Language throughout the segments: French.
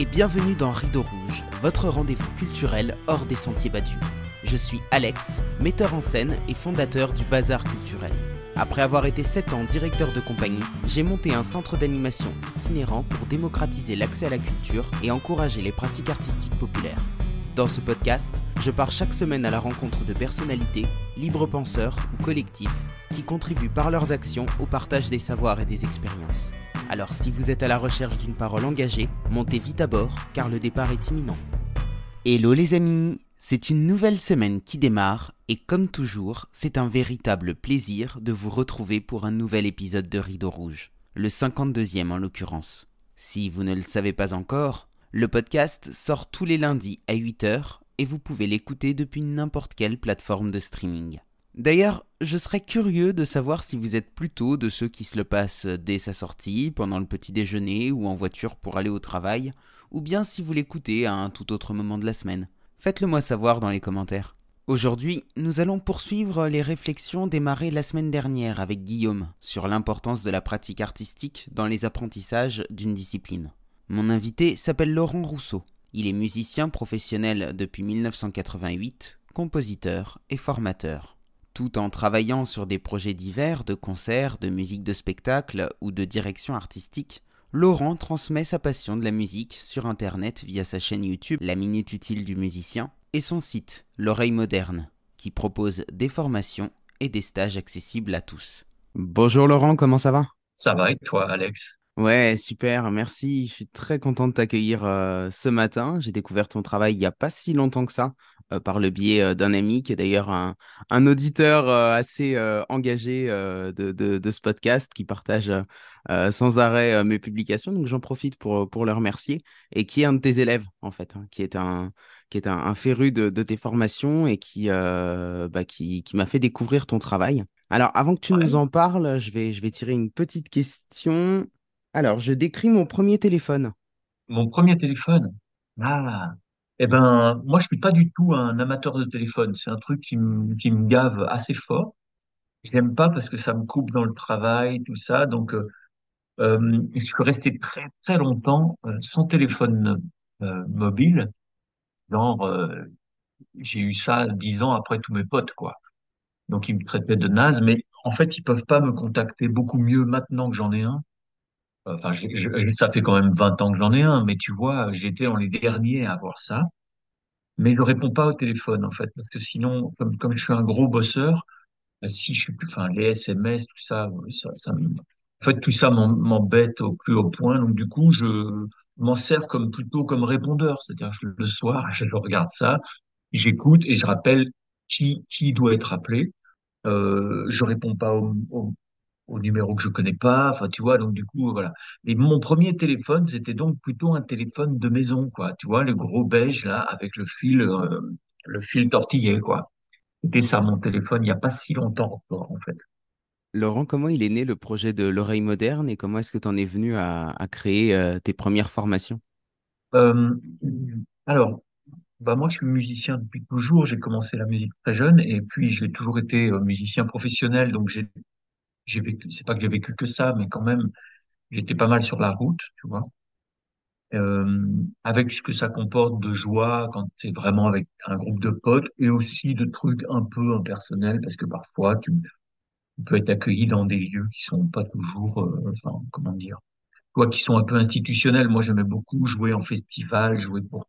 Et bienvenue dans Rideau Rouge, votre rendez-vous culturel hors des sentiers battus. Je suis Alex, metteur en scène et fondateur du Bazar Culturel. Après avoir été 7 ans directeur de compagnie, j'ai monté un centre d'animation itinérant pour démocratiser l'accès à la culture et encourager les pratiques artistiques populaires. Dans ce podcast, je pars chaque semaine à la rencontre de personnalités, libres penseurs ou collectifs qui contribuent par leurs actions au partage des savoirs et des expériences. Alors si vous êtes à la recherche d'une parole engagée, montez vite à bord car le départ est imminent. Hello les amis, c'est une nouvelle semaine qui démarre et comme toujours, c'est un véritable plaisir de vous retrouver pour un nouvel épisode de Rideau Rouge, le 52e en l'occurrence. Si vous ne le savez pas encore, le podcast sort tous les lundis à 8h et vous pouvez l'écouter depuis n'importe quelle plateforme de streaming. D'ailleurs, je serais curieux de savoir si vous êtes plutôt de ceux qui se le passent dès sa sortie, pendant le petit déjeuner ou en voiture pour aller au travail, ou bien si vous l'écoutez à un tout autre moment de la semaine. Faites-le moi savoir dans les commentaires. Aujourd'hui, nous allons poursuivre les réflexions démarrées la semaine dernière avec Guillaume sur l'importance de la pratique artistique dans les apprentissages d'une discipline. Mon invité s'appelle Laurent Rousseau. Il est musicien professionnel depuis 1988, compositeur et formateur. Tout en travaillant sur des projets divers de concerts, de musique de spectacle ou de direction artistique, Laurent transmet sa passion de la musique sur Internet via sa chaîne YouTube La Minute Utile du Musicien et son site L'Oreille Moderne, qui propose des formations et des stages accessibles à tous. Bonjour Laurent, comment ça va? Ça va et toi Alex? Ouais, super, merci. Je suis très content de t'accueillir euh, ce matin. J'ai découvert ton travail il n'y a pas si longtemps que ça, euh, par le biais euh, d'un ami qui est d'ailleurs un, un auditeur assez engagé de, de, de, ce podcast, qui partage sans arrêt mes publications. Donc j'en profite pour, pour le remercier, et qui est un de tes élèves, en fait, hein, qui est un, qui est un, un féru de, de, tes formations et qui, bah, qui, qui m'a fait découvrir ton travail. Alors, avant que tu Ouais. nous en parles, je vais, je vais tirer une petite question. Alors, je décris mon premier téléphone. Mon premier téléphone? Ah. Eh ben, moi je suis pas du tout un amateur de téléphone. C'est un truc qui me, qui me gave assez fort. Je n'aime pas parce que ça me coupe dans le travail, tout ça. Donc, euh, euh, je suis resté très très longtemps euh, sans téléphone euh, mobile. Genre, euh, j'ai eu ça dix ans après tous mes potes, quoi. Donc ils me traitaient de naze, mais en fait ils peuvent pas me contacter beaucoup mieux maintenant que j'en ai un. Enfin, ça fait quand même 20 ans que j'en ai un, mais tu vois, j'étais dans les derniers à avoir ça. Mais je réponds pas au téléphone, en fait, parce que sinon, comme, je suis un gros bosseur, bah, si je suis plus, enfin, les SMS, tout ça, ça, en fait, tout ça m'em- m'embête au plus haut point. Donc, du coup, je m'en sers comme plutôt comme répondeur. C'est-à-dire, le soir, je regarde ça, j'écoute et je rappelle qui, qui doit être appelé. Euh, je réponds pas au, au, au numéro que je connais pas. Enfin, tu vois, donc du coup, voilà. Et mon premier téléphone, c'était donc plutôt un téléphone de maison, quoi. Tu vois, le gros beige là, avec le fil, euh, le fil tortillé, quoi. C'était ça mon téléphone, il y a pas si longtemps encore, en fait. Laurent, comment il est né le projet de l'oreille moderne et comment est-ce que tu en es venu à, à créer euh, tes premières formations? Euh, alors, bah moi, je suis musicien depuis toujours. J'ai commencé la musique très jeune et puis j'ai toujours été euh, musicien professionnel. Donc j'ai, j'ai vécu, c'est pas que j'ai vécu que ça, mais quand même, j'étais pas mal sur la route, tu vois. euh, avec ce que ça comporte de joie quand c'est vraiment avec un groupe de potes et aussi de trucs un peu impersonnels parce que parfois tu, tu peux être accueilli dans des lieux qui sont pas toujours, euh, enfin, comment dire, toi qui sont un peu institutionnels. Moi, j'aimais beaucoup jouer en festival, jouer pour,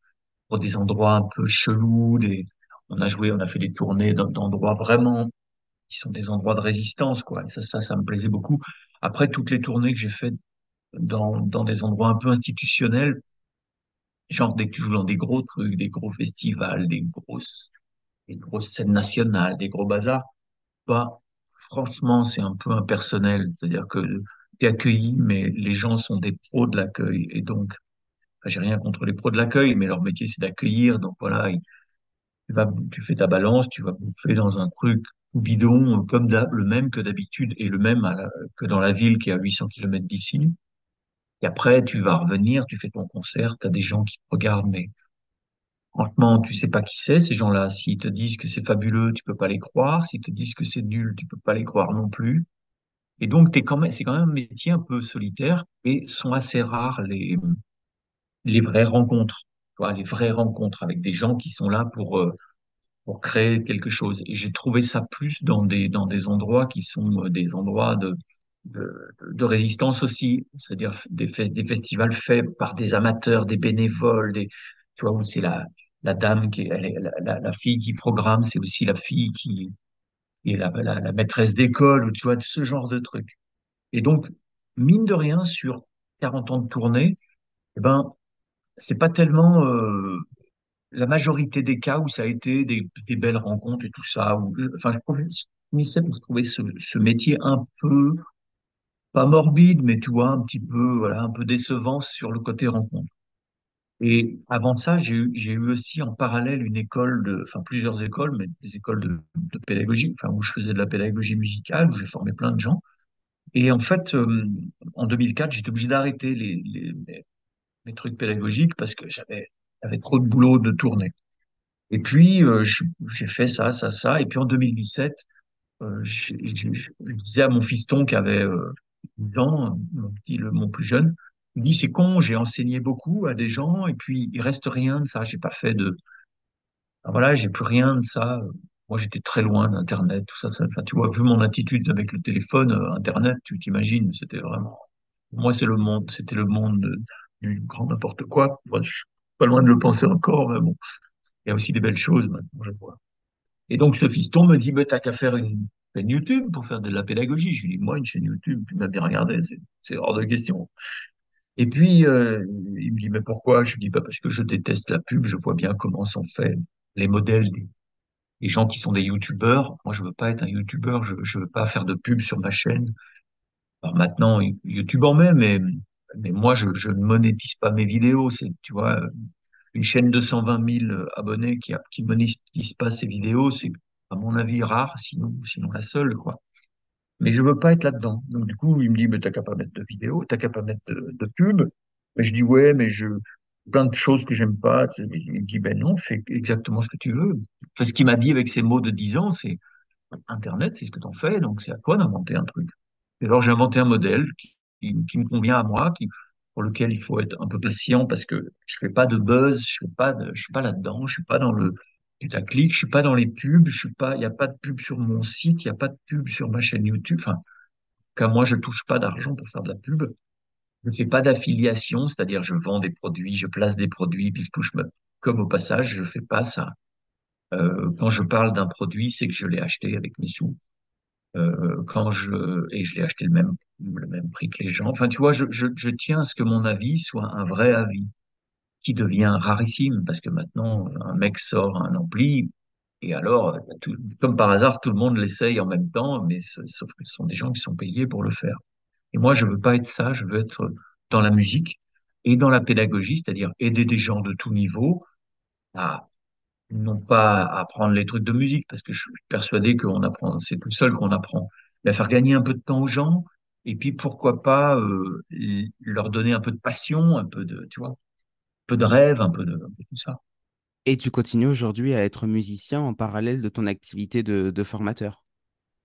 pour des endroits un peu chelous, des, on a joué, on a fait des tournées d'endroits vraiment qui sont des endroits de résistance, quoi. Ça, ça, ça me plaisait beaucoup. Après, toutes les tournées que j'ai faites dans, dans des endroits un peu institutionnels, Genre, dès que tu joues dans des gros trucs, des gros festivals, des grosses, des grosses scènes nationales, des gros bazars, bah, franchement, c'est un peu impersonnel. C'est-à-dire que tu es accueilli, mais les gens sont des pros de l'accueil. Et donc, j'ai rien contre les pros de l'accueil, mais leur métier, c'est d'accueillir. Donc voilà, tu fais ta balance, tu vas bouffer dans un truc bidon, comme d'hab, le même que d'habitude, et le même que dans la ville qui est à 800 kilomètres d'ici. Et après, tu vas revenir, tu fais ton concert, tu as des gens qui te regardent, mais Franchement, tu sais pas qui c'est, ces gens-là. S'ils te disent que c'est fabuleux, tu peux pas les croire. S'ils te disent que c'est nul, tu peux pas les croire non plus. Et donc, t'es quand même, c'est quand même un métier un peu solitaire et sont assez rares les, les vraies rencontres, tu vois, les vraies rencontres avec des gens qui sont là pour, euh, pour créer quelque chose. Et j'ai trouvé ça plus dans des, dans des endroits qui sont euh, des endroits de, de, de résistance aussi, c'est-à-dire des, des festivals faits par des amateurs, des bénévoles, des, tu vois, c'est la, la dame qui est, la, la, fille qui programme, c'est aussi la fille qui, qui est la, la, maîtresse d'école, ou tu vois, ce genre de trucs. Et donc, mine de rien, sur 40 ans de tournée, eh ben, c'est pas tellement euh, la majorité des cas où ça a été des, belles rencontres et tout ça. Où, enfin, je trouvais, ce, ce métier un peu, pas morbide, mais tu vois, un petit peu, voilà, un peu décevant sur le côté rencontre. Et avant ça, j'ai eu, j'ai eu aussi en parallèle une école de, enfin plusieurs écoles, mais des écoles de, pédagogie, enfin où je faisais de la pédagogie musicale, où j'ai formé plein de gens. Et en fait, euh, en 2004, j'étais obligé d'arrêter les, les, trucs pédagogiques parce que j'avais, j'avais trop de boulot de tournée. Et puis, euh, je- j'ai fait ça, ça, ça. Et puis en 2017, euh, j'ai- j'ai- je disais à mon fiston qui avait euh, 10 ans, mon petit, le, mon plus jeune, il dit, c'est con, j'ai enseigné beaucoup à des gens et puis il reste rien de ça. J'ai pas fait de, voilà, j'ai plus rien de ça. Moi, j'étais très loin d'Internet, tout ça, ça. Enfin, tu vois, vu mon attitude avec le téléphone, euh, Internet, tu t'imagines, c'était vraiment, moi, c'est le monde, c'était le monde de- du grand n'importe quoi. Je pas loin de le penser encore, mais bon, il y a aussi des belles choses maintenant, je vois. Et donc, ce fiston me dit, bah, t'as qu'à faire une chaîne YouTube pour faire de la pédagogie. Je lui dis, moi, une chaîne YouTube, tu m'as bien regardé, c'est hors de question. Et puis, euh, il me dit, mais pourquoi? Je lui dis, bah, parce que je déteste la pub, je vois bien comment sont faits les modèles des, gens qui sont des YouTubeurs. Moi, je veux pas être un YouTubeur, je, je veux pas faire de pub sur ma chaîne. Alors maintenant, YouTube en met, mais, mais moi, je, je ne monétise pas mes vidéos. C'est, tu vois, une chaîne de 120 000 abonnés qui, qui monétise pas ses vidéos, c'est, à mon avis, rare, sinon, sinon la seule, quoi. Mais je veux pas être là-dedans. Donc, du coup, il me dit, mais t'as qu'à pas mettre de vidéos, t'as qu'à pas mettre de, de pub. Mais je dis, ouais, mais je, plein de choses que j'aime pas. Il me dit, ben non, fais exactement ce que tu veux. Enfin, ce qu'il m'a dit avec ses mots de 10 ans, c'est, Internet, c'est ce que t'en fais, donc c'est à toi d'inventer un truc. Et alors, j'ai inventé un modèle qui, qui, me convient à moi, qui, pour lequel il faut être un peu patient parce que je fais pas de buzz, je fais pas suis pas là-dedans, je suis pas dans le putaclic, je suis pas dans les pubs, je suis pas, il y a pas de pub sur mon site, il y a pas de pub sur ma chaîne YouTube. Enfin, qu'à moi, je touche pas d'argent pour faire de la pub. Je fais pas d'affiliation, c'est-à-dire je vends des produits, je place des produits, puis je touche comme au passage, je fais pas ça. Euh, quand je parle d'un produit, c'est que je l'ai acheté avec mes sous. Euh, quand je et je l'ai acheté le même le même prix que les gens. Enfin, tu vois, je, je, je tiens à ce que mon avis soit un vrai avis, qui devient rarissime parce que maintenant un mec sort un ampli et alors, tout- comme par hasard, tout le monde l'essaye en même temps, mais sauf que ce sont des gens qui sont payés pour le faire. Et moi, je veux pas être ça. Je veux être dans la musique et dans la pédagogie, c'est-à-dire aider des gens de tout niveau à non pas à apprendre les trucs de musique, parce que je suis persuadé qu'on apprend, c'est tout seul qu'on apprend, mais à faire gagner un peu de temps aux gens, et puis pourquoi pas euh, leur donner un peu de passion, un peu de, tu vois, un peu de rêve, un peu de, un peu tout ça. Et tu continues aujourd'hui à être musicien en parallèle de ton activité de, de formateur?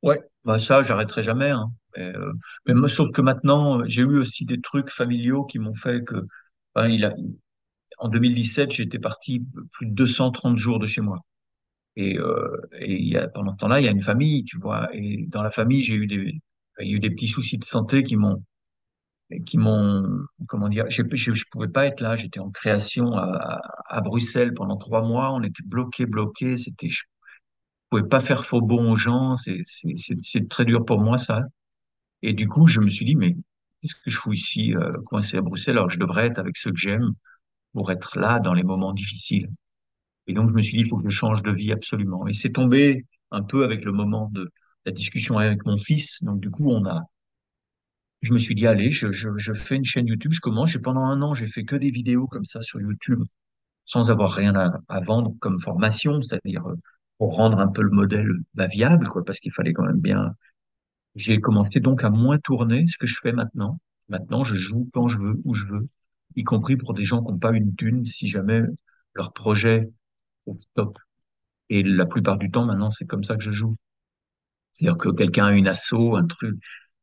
Ouais, bah ça, j'arrêterai jamais. Hein. Mais, euh, mais sauf que maintenant, euh, j'ai eu aussi des trucs familiaux qui m'ont fait que, ben, il a, en 2017, j'étais parti plus de 230 jours de chez moi. Et, euh, pendant ce temps-là, il y a une famille, tu vois. Et dans la famille, j'ai eu des, il y a eu des petits soucis de santé qui m'ont, qui m'ont, comment dire, je, je, pouvais pas être là. J'étais en création à, Bruxelles pendant trois mois. On était bloqué, bloqué. C'était, je pouvais pas faire faux bon aux gens. C'est, très dur pour moi, ça. Et du coup, je me suis dit, mais qu'est-ce que je fous ici, euh, coincé à Bruxelles, alors je devrais être avec ceux que j'aime pour être là dans les moments difficiles. Et donc, je me suis dit, il faut que je change de vie absolument. Et c'est tombé un peu avec le moment de la discussion avec mon fils. Donc, du coup, on a, je me suis dit, allez, je, je, fais une chaîne YouTube, je commence. Et pendant un an, j'ai fait que des vidéos comme ça sur YouTube, sans avoir rien à, à vendre comme formation, c'est-à-dire euh, pour rendre un peu le modèle bah, viable, quoi, parce qu'il fallait quand même bien. J'ai commencé donc à moins tourner, ce que je fais maintenant. Maintenant, je joue quand je veux, où je veux, y compris pour des gens qui n'ont pas une thune, si jamais leur projet est top. Et la plupart du temps, maintenant, c'est comme ça que je joue. C'est-à-dire que quelqu'un a une asso, un truc,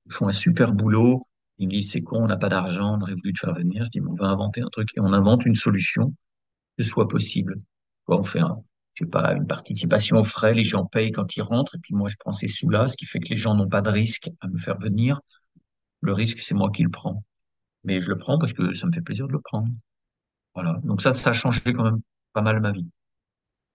ils font un super boulot, Ils me disent, c'est con, on n'a pas d'argent, on aurait voulu te faire venir. Je dis, on va inventer un truc et on invente une solution que ce soit possible. Quoi, on fait un, je sais pas, une participation aux frais, les gens payent quand ils rentrent, et puis moi, je prends ces sous-là, ce qui fait que les gens n'ont pas de risque à me faire venir. Le risque, c'est moi qui le prends. Mais je le prends parce que ça me fait plaisir de le prendre. Voilà. Donc ça, ça a changé quand même pas mal ma vie.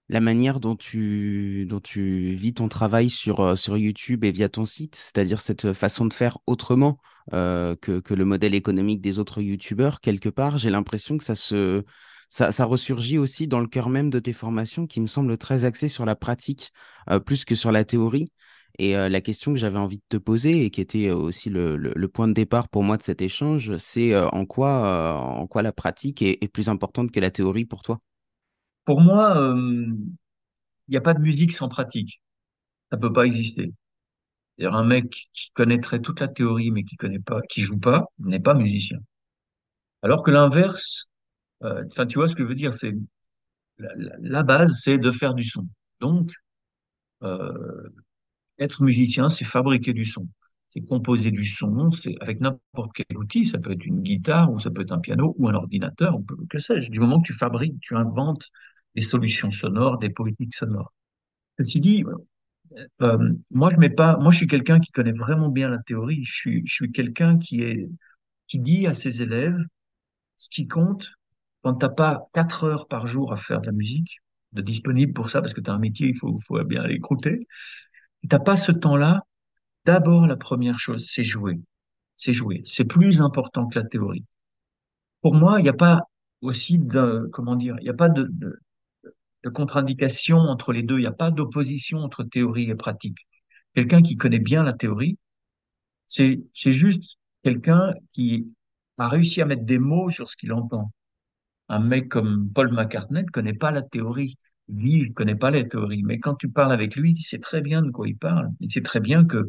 la manière dont tu, dont tu vis ton travail sur, euh, sur YouTube et via ton site, c'est-à-dire cette façon de faire autrement euh, que, que le modèle économique des autres YouTubeurs, quelque part, j'ai l'impression que ça se, ça, ça ressurgit aussi dans le cœur même de tes formations qui me semblent très axées sur la pratique euh, plus que sur la théorie. Et euh, la question que j'avais envie de te poser et qui était aussi le, point de départ pour moi de cet échange, c'est euh, en quoi, euh, en quoi la pratique est, plus importante que la théorie pour toi? Pour moi, euh, il n'y a pas de musique sans pratique. Ça peut pas exister. Un mec qui connaîtrait toute la théorie mais qui connaît pas, qui joue pas, n'est pas musicien. Alors que l'inverse, euh, enfin, tu vois ce que je veux dire, c'est la, base, c'est de faire du son. Donc, euh, être musicien, c'est fabriquer du son. C'est composer du son, c'est avec n'importe quel outil. Ça peut être une guitare ou ça peut être un piano ou un ordinateur ou que, sais-je. Du moment que tu fabriques, tu inventes des solutions sonores, des politiques sonores. Ceci dit, euh, moi je mets pas, moi je suis quelqu'un qui connaît vraiment bien la théorie. Je suis, je suis quelqu'un qui est qui dit à ses élèves ce qui compte quand t'as pas quatre heures par jour à faire de la musique, de disponible pour ça parce que tu as un métier, il faut, faut bien T'as pas ce temps-là. D'abord, la première chose, c'est jouer. C'est jouer. C'est plus important que la théorie. Pour moi, il n'y a pas aussi de, comment dire, il n'y a pas de contre-indication entre les deux. Il n'y a pas d'opposition entre théorie et pratique. Quelqu'un qui connaît bien la théorie, c'est, c'est juste quelqu'un qui a réussi à mettre des mots sur ce qu'il entend. Un mec comme Paul McCartney ne connaît pas la théorie. Lui, il connaît pas la théorie. Mais quand tu parles avec lui, il sait très bien de quoi il parle. Il sait très bien que,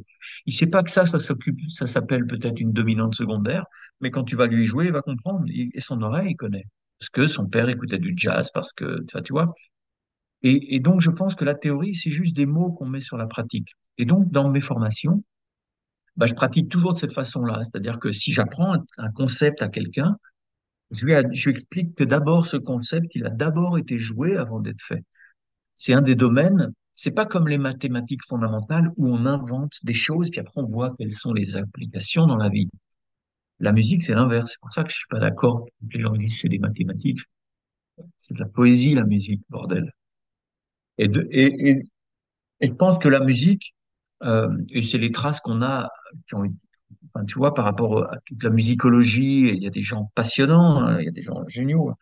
il sait pas que ça, ça s'occupe, ça s'appelle peut-être une dominante secondaire. Mais quand tu vas lui jouer, il va comprendre. Et son oreille, il connaît. Parce que son père écoutait du jazz, parce que, tu vois, tu vois. Et, et donc, je pense que la théorie, c'est juste des mots qu'on met sur la pratique. Et donc, dans mes formations, bah, je pratique toujours de cette façon-là. C'est-à-dire que si j'apprends un concept à quelqu'un, je lui, je lui explique que d'abord, ce concept, il a d'abord été joué avant d'être fait. C'est un des domaines, c'est pas comme les mathématiques fondamentales où on invente des choses, puis après on voit quelles sont les applications dans la vie. La musique, c'est l'inverse. C'est pour ça que je suis pas d'accord. Les gens disent c'est des mathématiques. C'est de la poésie, la musique, bordel. Et, de, et, et je pense que la musique, euh, et c'est les traces qu'on a, qui ont, enfin, tu vois, par rapport à toute la musicologie, il y a des gens passionnants, hein, il y a des gens géniaux.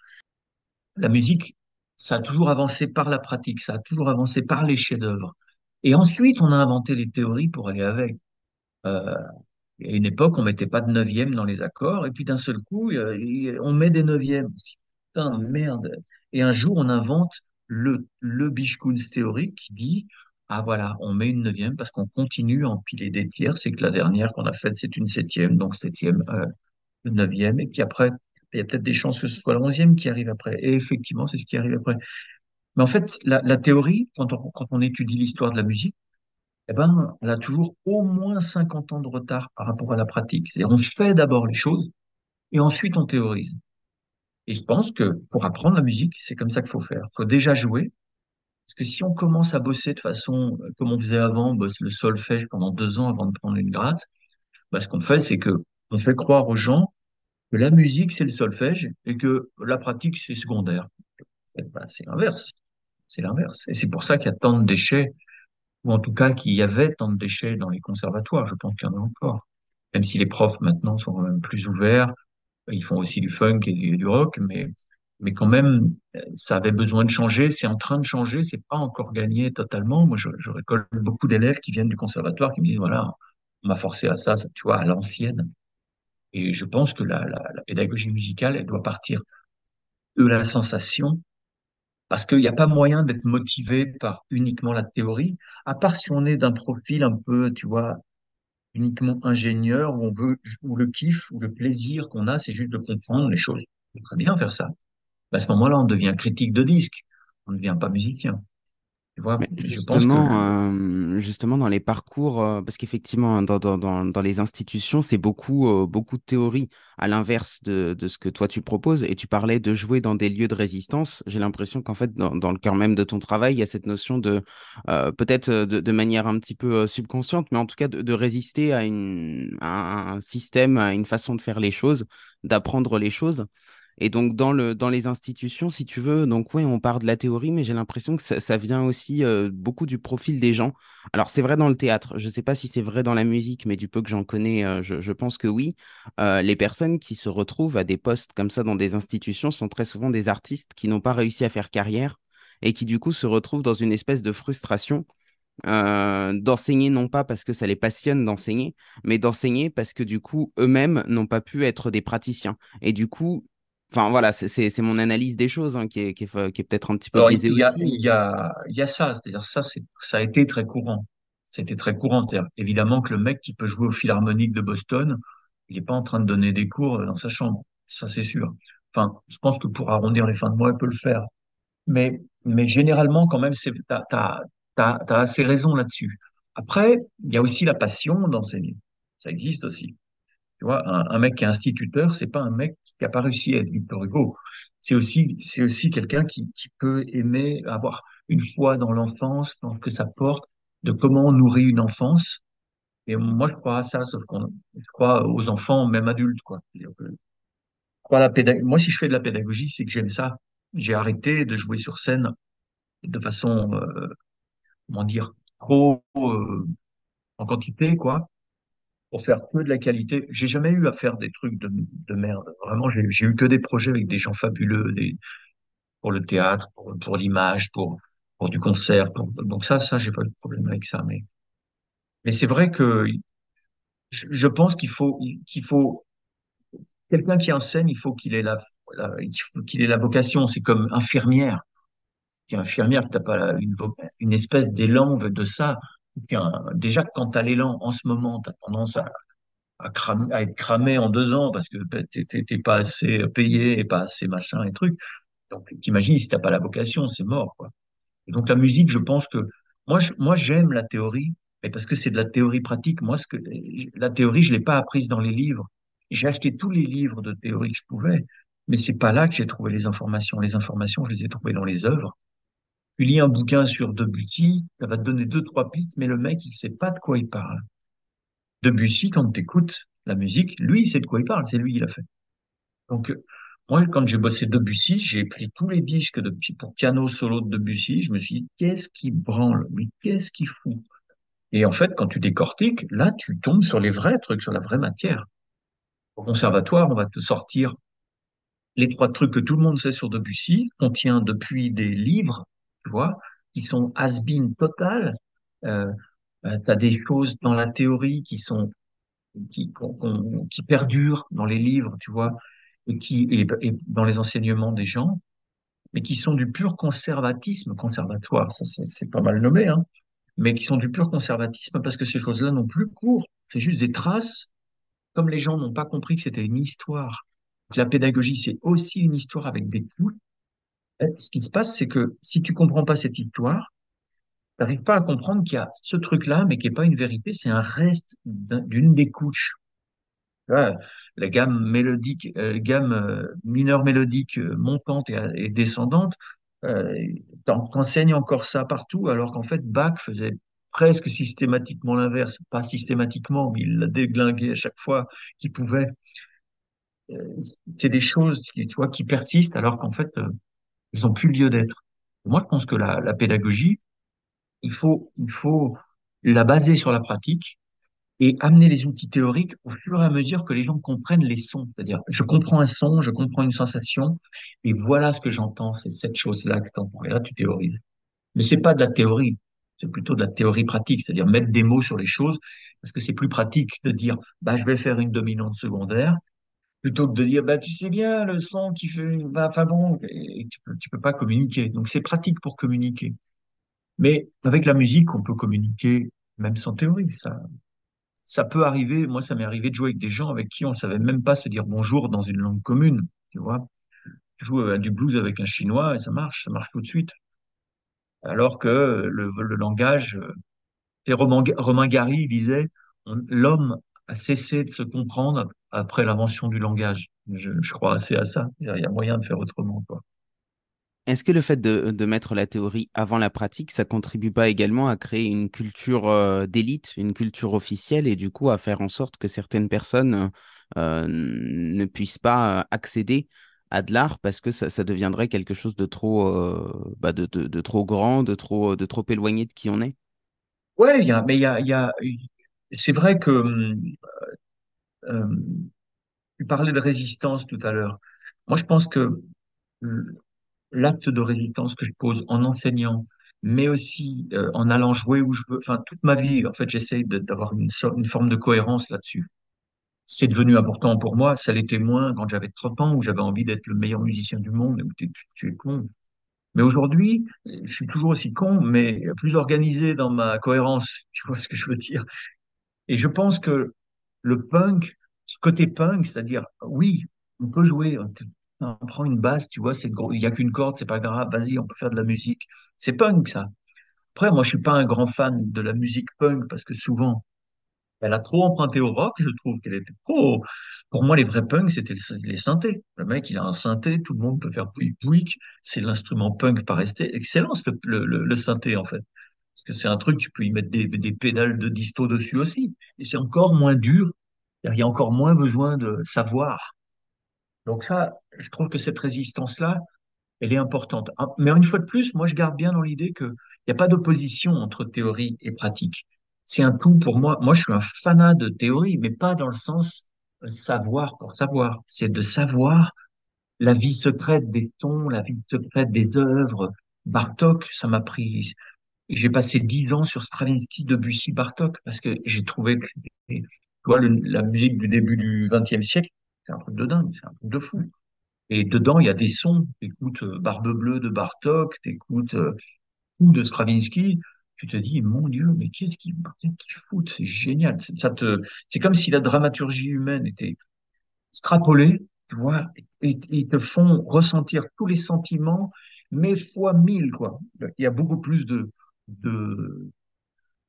La musique, ça a toujours avancé par la pratique, ça a toujours avancé par les chefs-d'œuvre. Et ensuite, on a inventé les théories pour aller avec. Euh, y a une époque, on mettait pas de neuvième dans les accords, et puis d'un seul coup, on met des neuvièmes. Putain, merde. Et un jour, on invente le, le théorique qui dit, ah voilà, on met une neuvième parce qu'on continue à empiler des tiers, c'est que la dernière qu'on a faite, c'est une septième, donc septième, euh, neuvième, et puis après, il y a peut-être des chances que ce soit la onzième qui arrive après. Et effectivement, c'est ce qui arrive après. Mais en fait, la, la théorie, quand on, quand on étudie l'histoire de la musique, eh ben, elle a toujours au moins 50 ans de retard par rapport à la pratique. C'est-à-dire, on fait d'abord les choses et ensuite on théorise. Et je pense que pour apprendre la musique, c'est comme ça qu'il faut faire. Il faut déjà jouer. Parce que si on commence à bosser de façon euh, comme on faisait avant, bosser le solfège pendant deux ans avant de prendre une gratte, bah, ce qu'on fait, c'est que on fait croire aux gens que la musique, c'est le solfège et que la pratique, c'est secondaire. C'est l'inverse. C'est l'inverse. Et c'est pour ça qu'il y a tant de déchets ou en tout cas qu'il y avait tant de déchets dans les conservatoires. Je pense qu'il y en a encore. Même si les profs maintenant sont plus ouverts, ils font aussi du funk et du rock, mais, mais quand même, euh, ça avait besoin de changer. C'est en train de changer. C'est pas encore gagné totalement. Moi, je, je récolte beaucoup d'élèves qui viennent du conservatoire qui me disent, voilà, on m'a forcé à ça, tu vois, à l'ancienne. Et je pense que la, la, la pédagogie musicale, elle doit partir de la sensation parce qu'il n'y a pas moyen d'être motivé par uniquement la théorie, à part si on est d'un profil un peu, tu vois, uniquement ingénieur, où on veut, où le kiff, ou le plaisir qu'on a, c'est juste de comprendre les choses. Peut très bien faire ça. À ce moment-là, on devient critique de disque. On ne devient pas musicien. Tu vois, Mais Et je pense que justement, euh, justement dans les parcours, euh, parce qu'effectivement, dans, dans, dans, dans les institutions, c'est beaucoup, euh, beaucoup de théorie, à l'inverse de, de ce que toi tu proposes. Et tu parlais de jouer dans des lieux de résistance. J'ai l'impression qu'en fait, dans, dans le cœur même de ton travail, il y a cette notion de, peut-être de, de manière un petit peu subconsciente, mais en tout cas de, de résister à, une, à un système, à une façon de faire les choses, d'apprendre les choses. Et donc, dans le, dans les institutions, si tu veux, donc oui, on part de la théorie, mais j'ai l'impression que ça, vient aussi beaucoup du profil des gens. Alors, c'est vrai dans le théâtre, je ne sais pas si c'est vrai dans la musique, mais du peu que j'en connais, je, pense que oui. Les personnes qui se retrouvent à des postes comme ça dans des institutions sont très souvent des artistes qui n'ont pas réussi à faire carrière et qui, du coup, se retrouvent dans une espèce de frustration. d'enseigner non pas parce que ça les passionne d'enseigner, mais d'enseigner parce que du coup eux-mêmes n'ont pas pu être des praticiens. Et du coup, Enfin, voilà, c'est mon analyse des choses hein, qui est, qui est, fa- qui est peut-être un petit peu Alors, il y a, aussi. il y a, il y a ça, c'est-à-dire ça, c'est, ça a été très courant. C'était très courant. Évidemment que le mec qui peut jouer au Philharmonique de Boston, il n'est pas en train de donner des cours dans sa chambre. Ça, c'est sûr. Enfin, je pense que pour arrondir les fins de mois, il peut le faire. Mais, mais généralement, quand même, c'est, t'as, t'as, t'as, t'as assez raison là-dessus. Après, il y a aussi la passion d'enseigner. Ça existe aussi. Tu vois, un, un mec qui est instituteur, c'est pas un mec qui n'a pas réussi à être Victor Hugo. C'est aussi, c'est aussi quelqu'un qui, qui peut aimer avoir une foi dans l'enfance, dans ce que ça porte, de comment on nourrit une enfance. Et moi, je crois à ça, sauf qu'on, je crois aux enfants, même adultes, quoi. Je crois à la pédag- Moi, si je fais de la pédagogie, c'est que j'aime ça. J'ai arrêté de jouer sur scène de façon, euh, comment dire, trop, euh, en quantité, quoi pour faire que de la qualité. J'ai jamais eu à faire des trucs de, de merde. Vraiment, j'ai eu que des projets avec des gens fabuleux, pour le théâtre, pour, l'image, pour, du concert. donc ça, ça, j'ai pas de problème avec ça. Mais, mais c'est vrai que je, pense qu'il faut, qu'il faut, quelqu'un qui enseigne, il faut qu'il ait la, qu'il ait la vocation. C'est comme infirmière. Si infirmière, t'as pas une, une espèce d'élan de ça. Qu'un- Déjà, quand tu as l'élan en ce moment, tu as tendance à être cramé en deux ans parce que t'es- t'es pas assez payé et pas assez machin et truc. Donc, t'imagines si t'as pas la vocation, c'est mort, quoi. Et donc, la musique, je pense que moi, moi, j'aime la théorie, mais parce que c'est de la théorie pratique. Moi, ce que la théorie, je l'ai pas apprise dans les livres. J'ai acheté tous les livres de théorie que je pouvais, mais c'est pas là que j'ai trouvé les informations. Les informations, je les ai trouvées dans les œuvres. Tu lis un bouquin sur Debussy, ça va te donner deux, trois pistes, mais le mec, il sait pas de quoi il parle. Debussy, quand tu écoutes la musique, lui, il sait de quoi il parle, c'est lui qui l'a fait. Donc, moi, quand j'ai bossé Debussy, j'ai pris tous les disques de, pour piano solo de Debussy, je me suis dit, qu'est-ce qui branle, mais qu'est-ce qui fout? Et en fait, quand tu décortiques, là, tu tombes sur les vrais trucs, sur la vraie matière. Au conservatoire, on va te sortir les trois trucs que tout le monde sait sur Debussy, on tient depuis des livres, tu vois, qui sont has-been total. Euh, tu as des choses dans la théorie qui sont qui, perdurent dans les livres, tu vois, et qui et, dans les enseignements des gens, mais qui sont du pur conservatisme, conservatoire, c'est pas mal nommé, hein, mais qui sont du pur conservatisme parce que ces choses-là n'ont plus cours. C'est juste des traces, comme les gens n'ont pas compris que c'était une histoire. que La pédagogie, c'est aussi une histoire avec des clous. Ce qui se passe, c'est que si tu comprends pas cette histoire, tu n'arrives pas à comprendre qu'il y a ce truc-là, mais qui n'est pas une vérité, c'est un reste d'un- d'une des couches. Ouais, la gamme mélodique, euh, gamme euh, mineure mélodique euh, montante et, descendante, euh, t'en- t'enseignes encore ça partout, alors qu'en fait Bach faisait presque systématiquement l'inverse, pas systématiquement, mais il l'a déglingué à chaque fois qu'il pouvait. C'est des choses qui, tu vois, qui persistent, alors qu'en fait, ils ont plus lieu d'être. Moi, je pense que la, pédagogie, il faut, il faut la baser sur la pratique et amener les outils théoriques au fur et à mesure que les gens comprennent les sons. C'est-à-dire, je comprends un son, je comprends une sensation, et voilà ce que j'entends, c'est cette chose-là que tu entends. Et là, tu théorises. Mais c'est pas de la théorie, c'est plutôt de la théorie pratique, c'est-à-dire mettre des mots sur les choses, parce que c'est plus pratique de dire, bah, je vais faire une dominante secondaire, plutôt que de dire, bah, tu sais bien, le son qui fait, bah, enfin bon, et tu peux, tu peux pas communiquer. Donc, c'est pratique pour communiquer. Mais avec la musique, on peut communiquer même sans théorie. Ça, ça peut arriver, moi ça m'est arrivé de jouer avec des gens avec qui on ne savait même pas se dire bonjour dans une langue commune, tu vois. Je joue à du blues avec un Chinois et ça marche, ça marche tout de suite. Alors que le, le langage, euh, c'est Romain, Romain Gary disait, l'homme a cessé de se comprendre après l'invention du langage. Je, je crois assez à ça. Il y a moyen de faire autrement, quoi. Est-ce que le fait de, de mettre la théorie avant la pratique, ça contribue pas également à créer une culture euh, d'élite, une culture officielle, et du coup à faire en sorte que certaines personnes euh, ne puissent pas euh, accéder à de l'art parce que ça, ça deviendrait quelque chose de trop, euh, bah, de, de, de trop grand, de trop, de trop éloigné de qui on est? A, mais il y a, y a, c'est vrai que hum, euh, tu parlais de résistance tout à l'heure. Moi, je pense que l'acte de résistance que je pose en enseignant, mais aussi euh, en allant jouer où je veux. Enfin, toute ma vie, en fait, j'essaye de- d'avoir une, forme de cohérence là-dessus. C'est devenu important pour moi. Ça l'était moins quand j'avais 30 ans, où j'avais envie d'être le meilleur musicien du monde, où tu- tu es con. Mais aujourd'hui, je suis toujours aussi con, mais plus organisé dans ma cohérence. Tu vois ce que je veux dire? Et je pense que le punk, ce côté punk, c'est-à-dire, oui, on peut jouer, on, prend une basse, tu vois, il y a qu'une corde, c'est pas grave, vas-y, on peut faire de la musique. C'est punk, ça. Après, moi, je suis pas un grand fan de la musique punk parce que souvent, elle a trop emprunté au rock, je trouve qu'elle était trop. Pour moi, les vrais punks, c'était les synthés. Le mec, il a un synthé, tout le monde peut faire pouic pouic. C'est l'instrument punk par rester. Excellence, le, le, le, le synthé, en fait. Parce que c'est un truc, tu peux y mettre des, pédales de disto dessus aussi. Et c'est encore moins dur. Il y a encore moins besoin de savoir. Donc ça, je trouve que cette résistance-là, elle est importante. Ah, Mais une fois de plus, moi, je garde bien dans l'idée qu'il n'y a pas d'opposition entre théorie et pratique. C'est un tout pour moi. Moi, je suis un fanat de théorie, mais pas dans le sens euh, savoir pour savoir. C'est de savoir la vie secrète des tons, la vie secrète des œuvres. Bartok, ça m'a pris. J'ai passé dix ans sur Stravinsky, Debussy, Bartok, parce que j'ai trouvé que tu vois, la musique du début du XXe siècle, c'est un truc de dingue, c'est un truc de fou. Et dedans, il y a des sons. T'écoutes euh, Barbe Bleue de Bartok, t'écoutes euh, ou de Stravinsky. Tu te dis, mon Dieu, mais qu'est-ce qu'ils qu'ils foutent? C'est génial. Ça te, c'est comme si la dramaturgie humaine était extrapolée, tu vois, et ils te font ressentir tous les sentiments, mais fois mille, quoi. Il y a beaucoup plus de, de,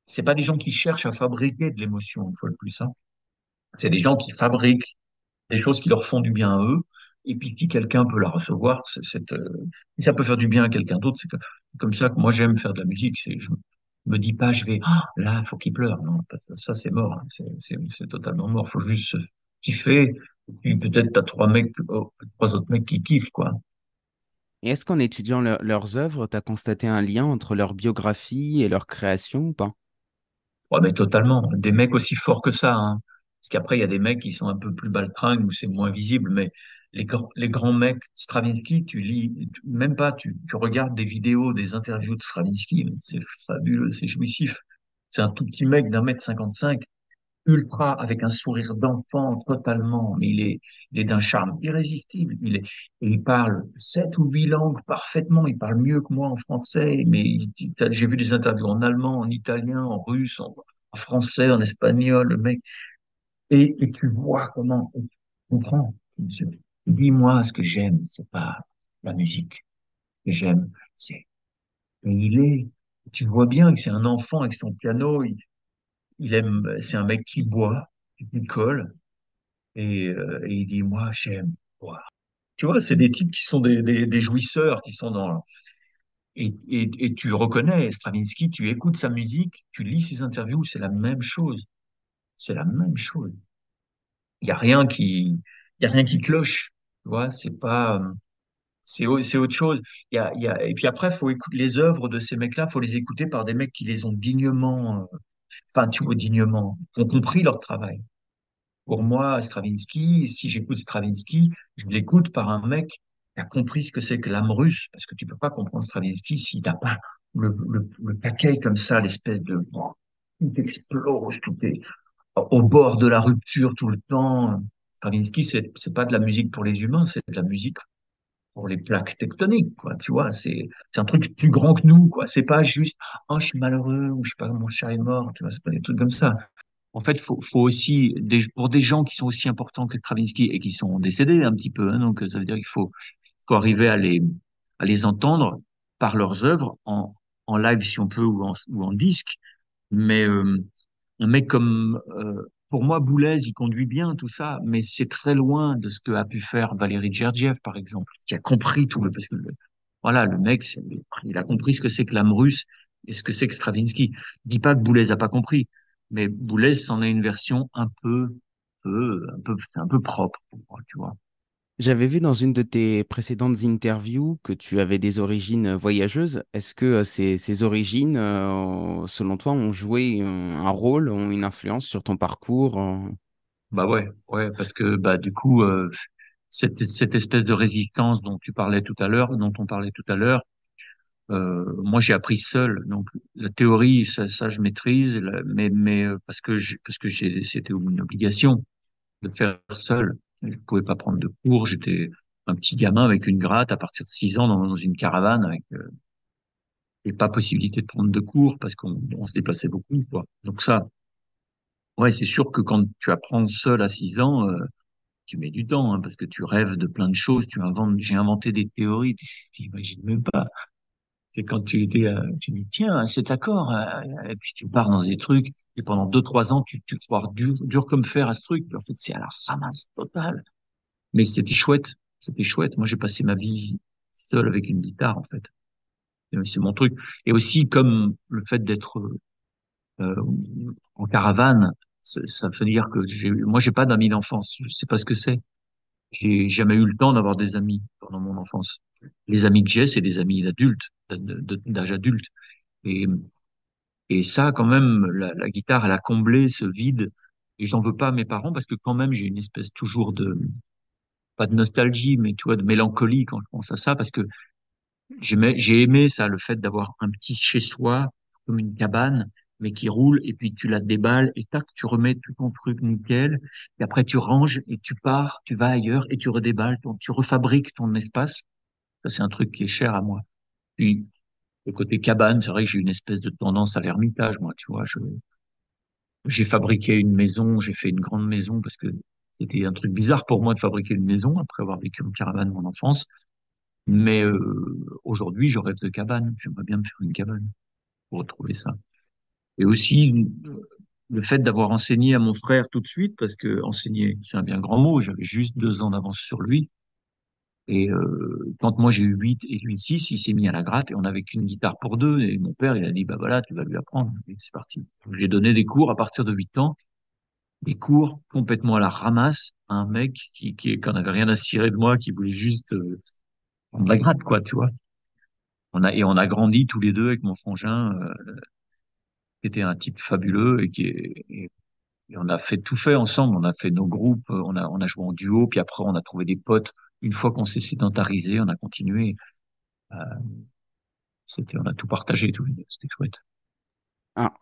c'est pas des gens qui cherchent à fabriquer de l'émotion, une fois de plus, hein. C'est des gens qui fabriquent des choses qui leur font du bien à eux. Et puis, si quelqu'un peut la recevoir, c'est, euh, ça peut faire du bien à quelqu'un d'autre, c'est comme ça que moi j'aime faire de la musique. C'est, je me dis pas, je vais, ah, là, faut qu'il pleure. Non, ça c'est mort. hein. C'est, totalement mort. Faut juste kiffer. Et puis peut-être t'as trois mecs, oh, trois autres mecs qui kiffent, quoi. Est-ce qu'en étudiant leur- leurs œuvres, tu as constaté un lien entre leur biographie et leur création ou pas? Ouais, mais totalement. Des mecs aussi forts que ça, hein. Parce qu'après, il y a des mecs qui sont un peu plus baltringues où c'est moins visible, mais les, grands- mecs, Stravinsky, tu lis, même pas, tu, regardes des vidéos, des interviews de Stravinsky, c'est fabuleux, c'est jouissif. C'est un tout petit mec d'un mètre cinquante-cinq, ultra, avec un sourire d'enfant totalement, mais il est, d'un charme irrésistible. Il parle sept ou huit langues parfaitement. Il parle mieux que moi en français, mais j'ai vu des interviews en allemand, en italien, en russe, en, français, en espagnol, le mec. Et, tu vois comment, tu comprends. Dis-moi ce que j'aime, c'est pas la musique que j'aime, c'est, il est, tu vois bien que c'est un enfant avec son piano, il, il aime, c'est un mec qui boit, qui picole, et, euh, et il dit, moi, j'aime boire. Tu vois, c'est des types qui sont des, des, des jouisseurs, qui sont dans... Et, et, et tu reconnais Stravinsky, tu écoutes sa musique, tu lis ses interviews, c'est la même chose. C'est la même chose. Il y a rien qui, il y a rien qui cloche. Tu vois, c'est pas, c'est autre chose. Il y a, il y a, et puis après, faut écouter les œuvres de ces mecs-là, faut les écouter par des mecs qui les ont dignement, euh, enfin, vois, dignement, ont compris leur travail. Pour moi, Stravinsky, si j'écoute Stravinsky, je l'écoute par un mec qui a compris ce que c'est que l'âme russe, parce que tu peux pas comprendre Stravinsky si t'as pas le, le, le paquet comme ça, l'espèce de bon, tout explose, tout est au bord de la rupture tout le temps. Stravinsky, c'est c'est pas de la musique pour les humains, c'est de la musique pour les plaques tectoniques, quoi. Tu vois, c'est un truc plus grand que nous, quoi. C'est pas juste oh je suis malheureux ou je sais pas mon chat est mort, tu vois, c'est pas des trucs comme ça. En fait, faut, faut aussi, pour des gens qui sont aussi importants que Stravinsky et qui sont décédés un petit peu, hein, donc ça veut dire qu'il faut, faut arriver à les, à les entendre par leurs œuvres en, en live si on peut ou en, ou en disque. Mais euh, un comme, euh, pour moi, Boulez, il conduit bien tout ça, mais c'est très loin de ce que a pu faire Valéry Gergiev, par exemple, qui a compris tout le, parce que le- voilà, le mec, il a compris ce que c'est que l'âme russe et ce que c'est que Stravinsky. Je dis pas que Boulez a pas compris, mais Boulez, c'en est une version un peu, peu, un peu, un peu propre, tu vois. J'avais vu dans une de tes précédentes interviews que tu avais des origines voyageuses. Est-ce que ces, ces origines, selon toi, ont joué un, rôle, ont une influence sur ton parcours? Bah ouais, ouais, parce que bah du coup, euh, cette, cette espèce de résistance dont tu parlais tout à l'heure, dont on parlait tout à l'heure, euh, moi j'ai appris seul. Donc la théorie, ça, ça je maîtrise, mais mais parce que je, parce que j'ai, c'était une obligation de faire seul. Je pouvais pas prendre de cours. J'étais un petit gamin avec une gratte à partir de six ans dans, une caravane avec euh, et pas possibilité de prendre de cours parce qu'on on se déplaçait beaucoup. Donc ça, ouais, c'est sûr que quand tu apprends seul à six ans. euh, tu mets du temps, hein, parce que tu rêves de plein de choses, tu inventes, j'ai inventé des théories, tu t'imagines même pas. C'est quand tu étais, euh, tu dis, tiens, cet accord, euh, et puis tu pars dans des trucs, et pendant deux, trois ans, tu, tu crois dur, dur comme fer à ce truc, puis en fait, c'est à la ramasse totale. Mais c'était chouette, c'était chouette. Moi, j'ai passé ma vie seul avec une guitare, en fait. C'est mon truc. Et aussi, comme le fait d'être euh, en caravane, ça, ça veut dire que moi, j'ai pas d'amis d'enfance. Je sais pas ce que c'est. J'ai jamais eu le temps d'avoir des amis pendant mon enfance. Les amis que j'ai, c'est des amis d'adultes, d'âge adulte. Et, ça, quand même, la, guitare, elle a comblé ce vide. Et j'en veux pas à mes parents parce que quand même, j'ai une espèce toujours de, pas de nostalgie, mais tu vois, de mélancolie quand je pense à ça parce que j'ai aimé ça, le fait d'avoir un petit chez-soi, comme une cabane, mais qui roule et puis tu la déballes et tac, tu remets tout ton truc nickel. Et après, tu ranges et tu pars, tu vas ailleurs et tu redéballes, tu refabriques ton espace. Ça, c'est un truc qui est cher à moi. Puis, le côté cabane, c'est vrai que j'ai une espèce de tendance à l'ermitage, moi, tu vois. Je, j'ai fabriqué une maison, j'ai fait une grande maison parce que c'était un truc bizarre pour moi de fabriquer une maison après avoir vécu en caravane mon enfance. Mais euh, aujourd'hui, je rêve de cabane. J'aimerais bien me faire une cabane pour retrouver ça. Et aussi le fait d'avoir enseigné à mon frère tout de suite, parce que enseigner, c'est un bien grand mot. J'avais juste deux ans d'avance sur lui. Et euh, quand moi j'ai eu 8 et lui 6, il s'est mis à la gratte et on n'avait qu'une guitare pour deux. Et mon père, il a dit, bah voilà, tu vas lui apprendre. C'est parti. J'ai donné des cours à partir de 8 ans, des cours complètement à la ramasse à un mec qui, qui, qui en avait rien à cirer de moi, qui voulait juste euh, prendre la gratte, quoi, tu vois. On a, et on a grandi tous les deux avec mon frangin, euh, qui était un type fabuleux et qui et, on a fait tout fait ensemble. On a fait nos groupes, on a, on a joué en duo, puis après on a trouvé des potes. Une fois qu'on s'est sédentarisé, on a continué. Euh, C'était, on a tout partagé deux. C'était chouette.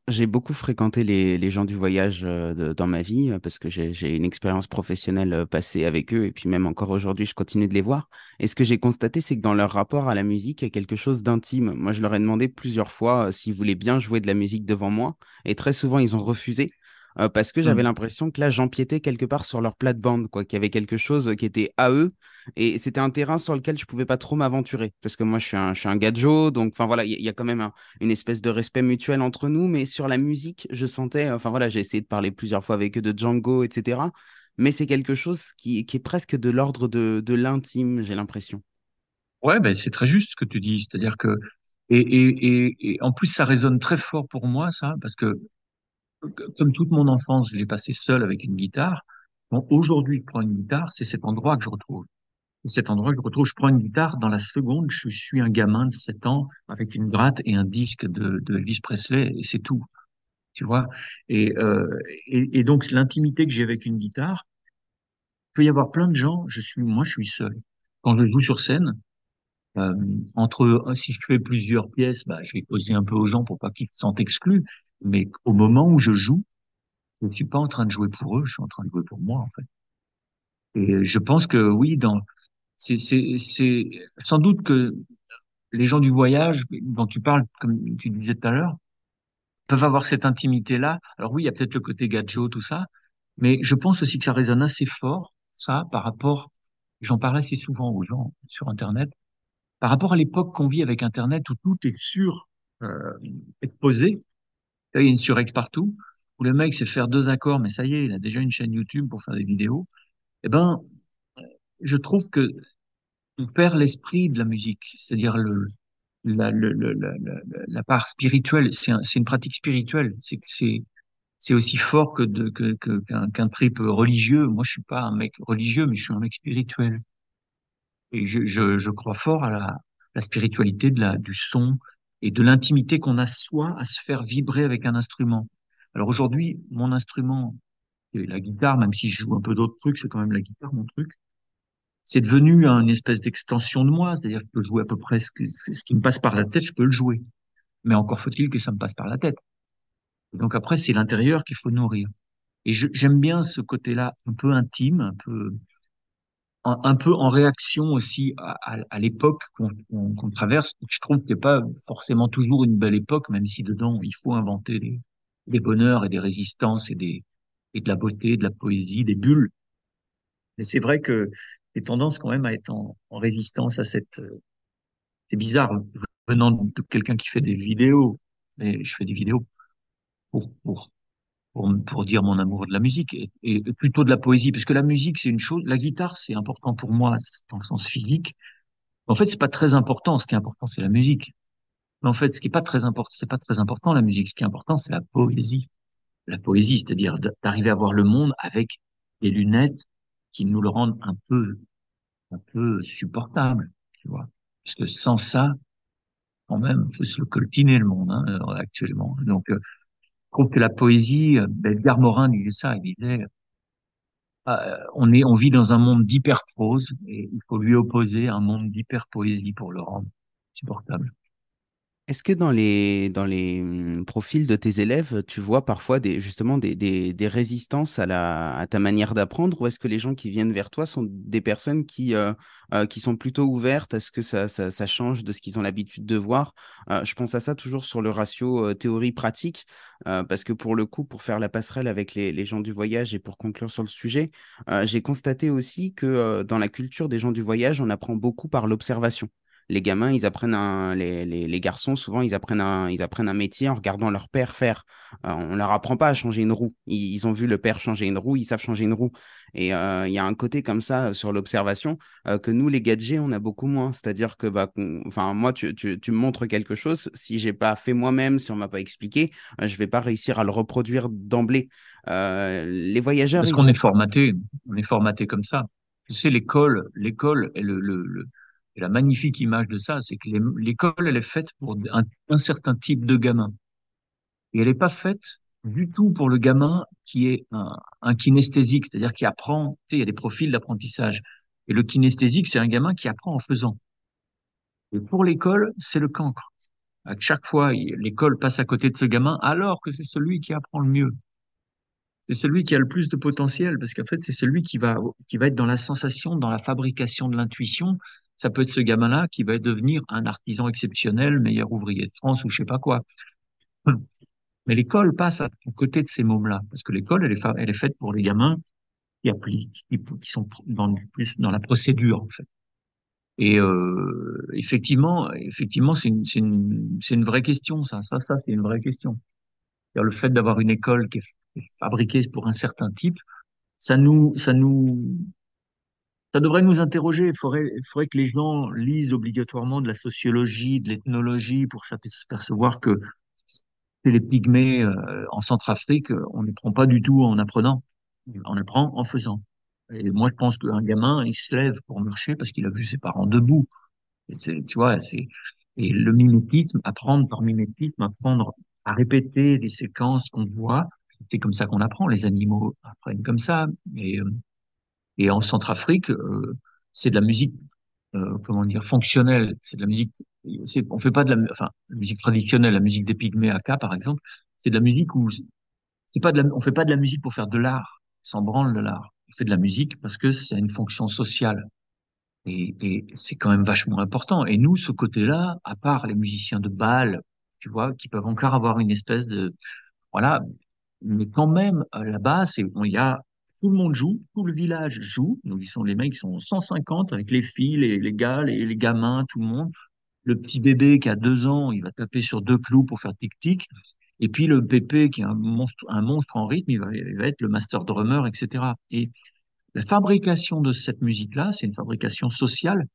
J'ai beaucoup fréquenté les, gens du voyage euh, dans ma vie euh, parce que j'ai, une expérience professionnelle euh, passée avec eux et puis même encore aujourd'hui, je continue de les voir. Et ce que j'ai constaté, c'est que dans leur rapport à la musique, il y a quelque chose d'intime. Moi, je leur ai demandé plusieurs fois s'ils voulaient bien jouer de la musique devant moi et très souvent, ils ont refusé euh, parce que j'avais Hmm. l'impression que là, j'empiétais quelque part sur leur plate-bande, quoi, qu'il y avait quelque chose qui était à eux et c'était un terrain sur lequel je pouvais pas trop m'aventurer parce que moi, je suis un, je suis un gadjo, donc enfin voilà, il y, a il y a quand même un une espèce de respect mutuel entre nous, mais sur la musique, je sentais, enfin voilà, j'ai essayé de parler plusieurs fois avec eux de Django, etc. Mais c'est quelque chose qui, qui est presque de l'ordre de, de l'intime, j'ai l'impression. Ouais, ben c'est très juste ce que tu dis. C'est-à-dire que et, et, et, et en plus ça résonne très fort pour moi ça parce que comme toute mon enfance, je l'ai passé seul avec une guitare. Aujourd'hui, je prends une guitare, c'est cet endroit que je retrouve. C'est cet endroit que je retrouve. Je prends une guitare dans la seconde, je suis un gamin de 7 ans avec une gratte et un disque de, de Elvis Presley et c'est tout. Tu vois? Et, euh, et, donc l'intimité que j'ai avec une guitare, il peut y avoir plein de gens. Je suis moi, je suis seul. Quand je joue sur scène, Euh, entre, si je fais plusieurs pièces, bah, je vais causer un peu aux gens pour pas qu'ils se sentent exclus. Mais au moment où je joue, je suis pas en train de jouer pour eux, je suis en train de jouer pour moi, en fait. Et je pense que oui, dans, c'est, c'est, sans doute que les gens du voyage dont tu parles, comme tu disais tout à l'heure, peuvent avoir cette intimité-là. Alors oui, il y a peut-être le côté gadget, tout ça, mais je pense aussi que ça résonne assez fort, ça, par rapport, j'en parle assez souvent aux gens sur Internet, par rapport à l'époque qu'on vit avec Internet où tout est sûr euh, exposé. Il y a une surex partout, où le mec sait faire deux accords, mais ça y est, il a déjà une chaîne YouTube pour faire des vidéos. Eh ben, je trouve que on perd l'esprit de la musique, c'est-à-dire la, part spirituelle. C'est un- c'est une pratique spirituelle. C'est aussi fort que qu'un trip religieux. Moi, je suis pas un mec religieux, mais je suis un mec spirituel. Et je crois fort à la spiritualité du son et de l'intimité qu'on a soi à se faire vibrer avec un instrument. Alors aujourd'hui, mon instrument, la guitare, même si je joue un peu d'autres trucs, c'est quand même la guitare mon truc. c'est devenu une espèce d'extension de moi, c'est-à-dire que je peux jouer à peu près ce, qui me passe par la tête, je peux le jouer. Mais encore faut-il que ça me passe par la tête. Donc après, c'est l'intérieur qu'il faut nourrir. Et j'aime bien ce côté-là un peu intime, un peu, un, peu en réaction aussi à, l'époque qu'on traverse. Je trouve que c'est pas forcément toujours une belle époque, même si dedans il faut inventer des, bonheurs et des résistances et des et de la beauté, de la poésie, des bulles. Mais c'est vrai que j'ai tendance quand même à être en, résistance à cette, C'est bizarre venant de quelqu'un qui fait des vidéos, mais je fais des vidéos pour, pour, pour, pour dire mon amour de la musique et, plutôt de la poésie, parce que la musique, c'est une chose, la guitare, c'est important pour moi dans le sens physique. En fait, c'est pas très important. Ce qui est important, c'est la musique. Mais en fait, ce qui est pas très important, c'est pas très important la musique. Ce qui est important, c'est la poésie. La poésie, c'est-à-dire d'arriver à voir le monde avec des lunettes qui nous le rendent un peu, un peu supportable, tu vois. Parce que sans ça, quand même, faut se coltiner le monde hein, euh, actuellement. Donc, euh, trouve que la poésie, euh, ben, Edgar Morin disait ça, il disait, euh, on est, on vit dans un monde d'hyperprose et il faut lui opposer un monde d'hyperpoésie pour le rendre supportable. Est-ce que dans les, dans les hum, profils de tes élèves, tu vois parfois des, justement des, des, des résistances à, la, à ta manière d'apprendre? Ou est-ce que les gens qui viennent vers toi sont des personnes qui, euh, euh, qui sont plutôt ouvertes à ce que ça, ça, ça change de ce qu'ils ont l'habitude de voir? Euh, je pense à ça toujours sur le ratio théorie-pratique parce que pour le coup, pour faire la passerelle avec les, les gens du voyage et pour conclure sur le sujet, j'ai constaté aussi que dans la culture des gens du voyage, on apprend beaucoup par l'observation les gamins, ils apprennent un, les, les, les garçons, souvent, ils apprennent un, ils apprennent un métier en regardant leur père faire. Euh, on leur apprend pas à changer une roue. Ils, ils ont vu le père changer une roue, ils savent changer une roue. Et euh, il y a un côté comme ça sur l'observation euh, que nous, les gadgets, on a beaucoup moins. C'est-à-dire que, bah, enfin, moi, tu, tu, tu, me montres quelque chose. Si j'ai pas fait moi-même, si on m'a pas expliqué, euh, je vais pas réussir à le reproduire d'emblée. Les voyageurs, Parce qu'on est formaté, on est formaté comme ça. Tu sais, l'école, l'école est le, le, le- et la magnifique image de ça, c'est que l'école, elle est faite pour un, certain type de gamin. Et elle n'est pas faite du tout pour le gamin qui est un, un kinesthésique, c'est-à-dire qui apprend, tu sais, il y a des profils d'apprentissage. Et le kinesthésique, c'est un gamin qui apprend en faisant. Et pour l'école, c'est le cancre. À chaque fois, l'école passe à côté de ce gamin, alors que c'est celui qui apprend le mieux. C'est celui qui a le plus de potentiel, parce qu'en fait, c'est celui qui va, qui va être dans la sensation, dans la fabrication de l'intuition. Ça peut être ce gamin-là qui va devenir un artisan exceptionnel, meilleur ouvrier de France ou je sais pas quoi. Mais l'école passe à côté de ces mômes-là, parce que l'école, elle est, elle est faite pour les gamins qui appliquent, qui, sont dans, plus dans la procédure, en fait. Et euh, effectivement, effectivement, c'est une, une, une vraie question, ça. Ça, ça, c'est une vraie question. Le fait d'avoir une école qui est fabriquée pour un certain type, ça nous, ça nous, ça devrait nous interroger. Il faudrait, il faudrait que les gens lisent obligatoirement de la sociologie, de l'ethnologie pour s'apercevoir que les pygmées euh, en Centrafrique, on ne prend pas du tout en apprenant, on apprend en faisant. Et moi, je pense qu'un gamin, il se lève pour marcher parce qu'il a vu ses parents debout. Et tu vois, c'est et le mimétisme, apprendre par mimétisme, apprendre à répéter des séquences qu'on voit, c'est comme ça qu'on apprend. Les animaux apprennent comme ça. Et, euh, et en Centrafrique, euh, c'est de la musique, euh, comment dire, fonctionnelle. C'est de la musique. C'est, on fait pas de la, enfin, musique traditionnelle, la musique des Pygmées Aka, par exemple. C'est de la musique où c'est pas de la, on fait pas de la musique pour faire de l'art, sans branle de l'art. On fait de la musique parce que c'est une fonction sociale. Et, et c'est quand même vachement important. Et nous, ce côté-là, à part les musiciens de bal, tu vois, qui peuvent encore avoir une espèce de, voilà, mais quand même, base, c'est, il y a, tout le monde joue, tout le village joue. Donc, ils sont, les mecs, ils sont 150 avec les filles, les, les gars, les, les gamins, tout le monde. le petit bébé qui a deux ans, il va taper sur deux clous pour faire tic-tic. Et puis le pépé qui est un monstre, en rythme, il va, il va être le master drummer, etc. Et la fabrication de cette musique-là, c'est une fabrication sociale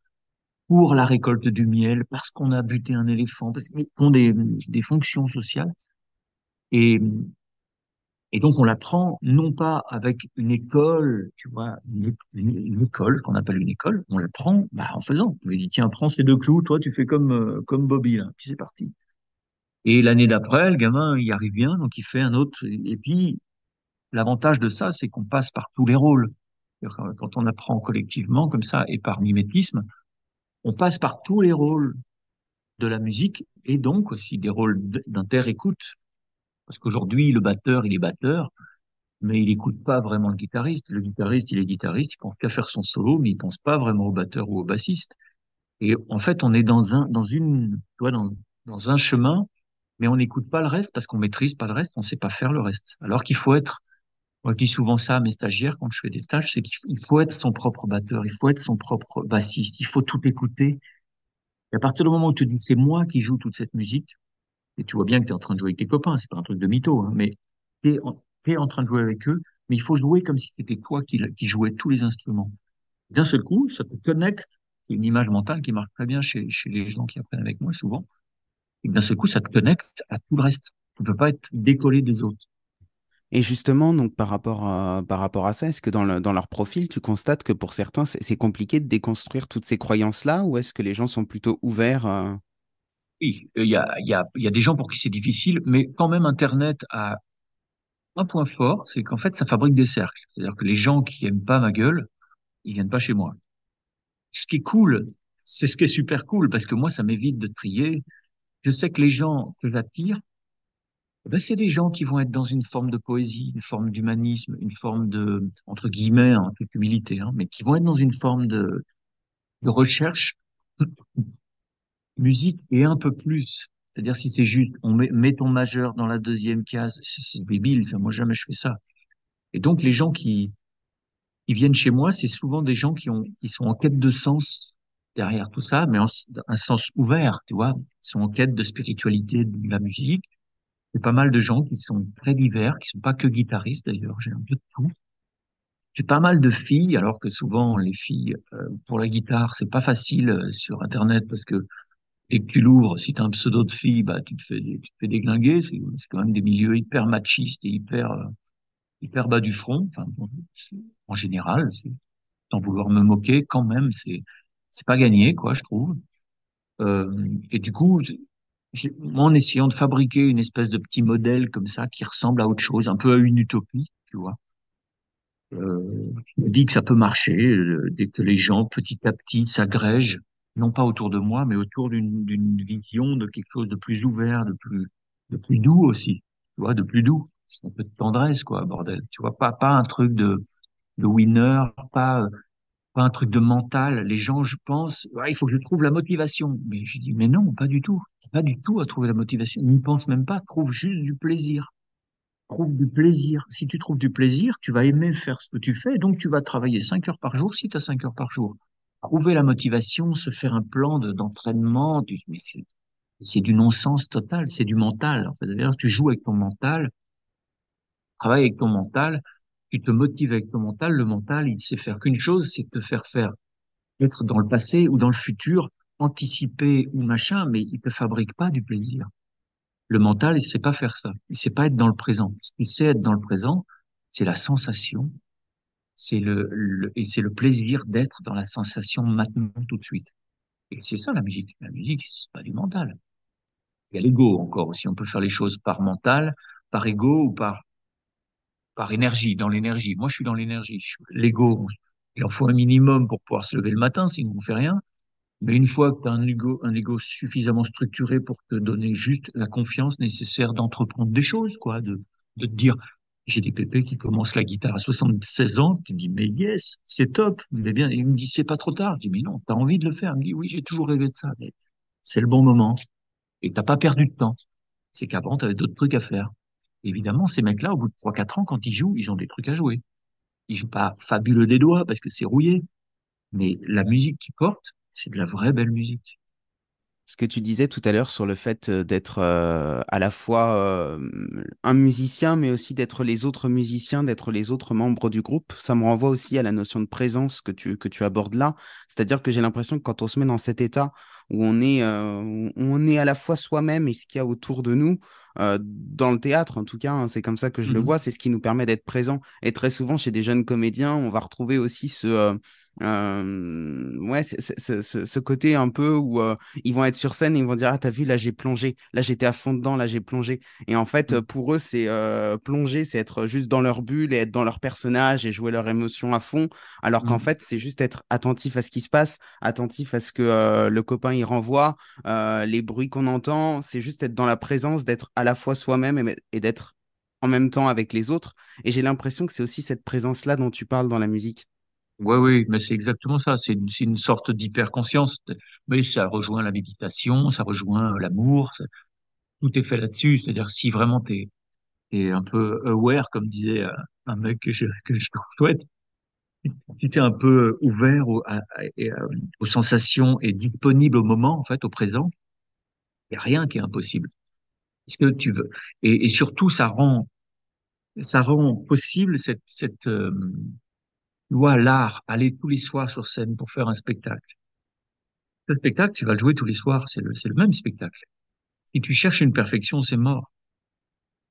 pour la récolte du miel, parce qu'on a buté un éléphant, parce qu'ils ont des, des fonctions sociales. Et, et donc on l'apprend non pas avec une école, tu vois, une, école qu'on appelle une école, on l'apprend bah, en faisant. On lui dit tiens prends ces deux clous, toi tu fais comme euh, comme Bobby là, puis c'est parti. Et l'année d'après, le gamin il arrive bien, donc il fait un autre. Et puis l'avantage de ça, c'est qu'on passe par tous les rôles. Quand on apprend collectivement comme ça et par mimétisme, on passe par tous les rôles de la musique et donc aussi des rôles d'inter-écoute. Parce qu'aujourd'hui, le batteur, il est batteur, mais il écoute pas vraiment le guitariste. Le guitariste, il est guitariste, il pense qu'à faire son solo, mais il pense pas vraiment au batteur ou au bassiste. Et en fait, on est dans un, dans une, tu vois, dans un chemin, mais on n'écoute pas le reste parce qu'on maîtrise pas le reste, on sait pas faire le reste. Alors qu'il faut être, moi je dis souvent ça à mes stagiaires quand je fais des stages, c'est qu'il faut être son propre batteur, il faut être son propre bassiste, il faut tout écouter. Et à partir du moment où tu dis c'est moi qui joue toute cette musique, et tu vois bien que tu es en train de jouer avec tes copains, c'est pas un truc de mytho, hein, mais tu es, es, en train de jouer avec eux, mais il faut jouer comme si c'était toi qui, jouais tous les instruments. D'un seul coup, ça te connecte, c'est une image mentale qui marche très bien chez, chez les gens qui apprennent avec moi souvent, et d'un seul coup, ça te connecte à tout le reste. Tu ne peux pas être décollé des autres. Et justement, donc par rapport à, par rapport à ça, est-ce que dans, dans leur profil, tu constates que pour certains, c'est compliqué de déconstruire toutes ces croyances-là, ou est-ce que les gens sont plutôt ouverts euh... Oui, il y a, y, a, y a des gens pour qui c'est difficile, mais quand même, Internet a un point fort, c'est qu'en fait, ça fabrique des cercles. C'est-à-dire que les gens qui aiment pas ma gueule, ils viennent pas chez moi. Ce qui est cool, c'est ce qui est super cool, parce que moi, ça m'évite de trier. Je sais que les gens que j'attire, ben, c'est des gens qui vont être dans une forme de poésie, une forme d'humanisme, une forme de, entre guillemets, en toute humilité, hein, mais qui vont être dans une forme de, de recherche musique et un peu plus. C'est-à-dire si c'est juste, on met, ton majeur dans la deuxième case, c'est débile, ça, moi jamais je fais ça. Et donc les gens qui, qui viennent chez moi, c'est souvent des gens qui ont, qui sont en quête de sens derrière tout ça, mais un sens ouvert, tu vois. Ils sont en quête de spiritualité, de la musique. C'est pas mal de gens qui sont très divers, qui sont pas que guitaristes d'ailleurs, j'ai un peu de tout. J'ai pas mal de filles, alors que souvent les filles euh, pour la guitare c'est pas facile euh, sur internet parce que dès que tu l'ouvres, si tu as un pseudo de fille, bah tu te fais tu te fais déglinguer. C'est quand même des milieux hyper machistes et hyper euh, hyper bas du front. Enfin, en général, sans vouloir me moquer, quand même c'est c'est pas gagné quoi, je trouve. Euh, et du coup, moi, en essayant de fabriquer une espèce de petit modèle comme ça qui ressemble à autre chose, un peu à une utopie, tu vois. Euh, je me dis que ça peut marcher euh, dès que les gens, petit à petit, s'agrègent, non pas autour de moi, mais autour d'une vision de quelque chose de plus ouvert, de plus, de plus doux aussi, tu vois, de plus doux, un peu de tendresse, quoi, bordel. Tu vois, pas, pas un truc de, de winner, pas, pas un truc de mental. Les gens, je pense, ouais, il faut que je trouve la motivation. Mais je dis, mais non, pas du tout pas du tout à trouver la motivation. N'y pense même pas. Trouve juste du plaisir. Trouve du plaisir. Si tu trouves du plaisir, tu vas aimer faire ce que tu fais. Donc, tu vas travailler cinq heures par jour si tu as cinq heures par jour. Trouver la motivation, se faire un plan d'entraînement, c'est du non-sens total. C'est du mental. En fait, d'ailleurs, tu joues avec ton mental, travaille avec ton mental, tu te motives avec ton mental. Le mental, il sait faire qu'une chose, c'est te faire faire être dans le passé ou dans le futur anticiper ou machin, mais il ne fabrique pas du plaisir. Le mental, il sait pas faire ça. Il sait pas être dans le présent. Ce qu'il sait être dans le présent, c'est la sensation, c'est le, le, c'est le plaisir d'être dans la sensation maintenant tout de suite. Et c'est ça la musique. La musique, c'est pas du mental. Il y a l'ego encore aussi. On peut faire les choses par mental, par ego ou par par énergie, dans l'énergie. Moi, je suis dans l'énergie. L'ego, il en faut un minimum pour pouvoir se lever le matin, sinon on fait rien. Mais une fois que tu as un ego, un ego suffisamment structuré pour te donner juste la confiance nécessaire d'entreprendre des choses, quoi, de, de te dire, j'ai des pépés qui commencent la guitare à 76 ans, tu dis, mais yes, c'est top, mais bien, il me dit, c'est pas trop tard. Je dis, mais non, t'as envie de le faire. Il me dit, oui, j'ai toujours rêvé de ça, mais c'est le bon moment. Et t'as pas perdu de temps. C'est qu'avant, tu avais d'autres trucs à faire. Évidemment, ces mecs-là, au bout de 3-4 ans, quand ils jouent, ils ont des trucs à jouer. Ils jouent pas fabuleux des doigts parce que c'est rouillé. Mais la musique qui porte, c'est de la vraie belle musique. Ce que tu disais tout à l'heure sur le fait euh, d'être euh, à la fois euh, un musicien, mais aussi d'être les autres musiciens, d'être les autres membres du groupe, ça me renvoie aussi à la notion de présence que tu, que tu abordes là. C'est-à-dire que j'ai l'impression que quand on se met dans cet état où on est, on est à la fois soi-même et ce qu'il y a autour de nous, dans le théâtre en tout cas, hein, c'est comme ça que je le Mhm. vois, c'est ce qui nous permet d'être présent. Et très souvent, chez des jeunes comédiens, on va retrouver aussi ce... Euh, ouais, c'est- c'est- ce, côté un peu où euh, ils vont être sur scène et ils vont dire, ah, t'as vu, là, j'ai plongé, là, j'étais à fond dedans, là, j'ai plongé. Et en fait, euh, pour eux, c'est euh, plonger, c'est être juste dans leur bulle et être dans leur personnage et jouer leurs émotions à fond, alors qu'en Mhm. fait, c'est juste être attentif à ce qui se passe, attentif à ce que le copain il renvoie, les bruits qu'on entend, c'est juste être dans la présence, d'être à la fois soi-même et, et d'être en même temps avec les autres. Et j'ai l'impression que c'est aussi cette présence-là dont tu parles dans la musique. Ouais, oui, mais c'est exactement ça. C'est une, c'est une sorte d'hyperconscience. Mais ça rejoint la méditation, ça rejoint l'amour. ça- Tout est fait là-dessus. C'est-à-dire, si vraiment t'es, t'es un peu aware, comme disait euh, un mec que je, que je souhaite, si t'es un peu ouvert euh, aux sensations et disponible au moment, en fait, au présent, il n'y a rien qui est impossible. Est-ce que tu veux? Et, surtout, ça rend, ça rend possible cette, cette euh, loi, l'art, aller tous les soirs sur scène pour faire un spectacle. Ce spectacle, tu vas le jouer tous les soirs, c'est le, même spectacle. Si tu cherches une perfection, c'est mort.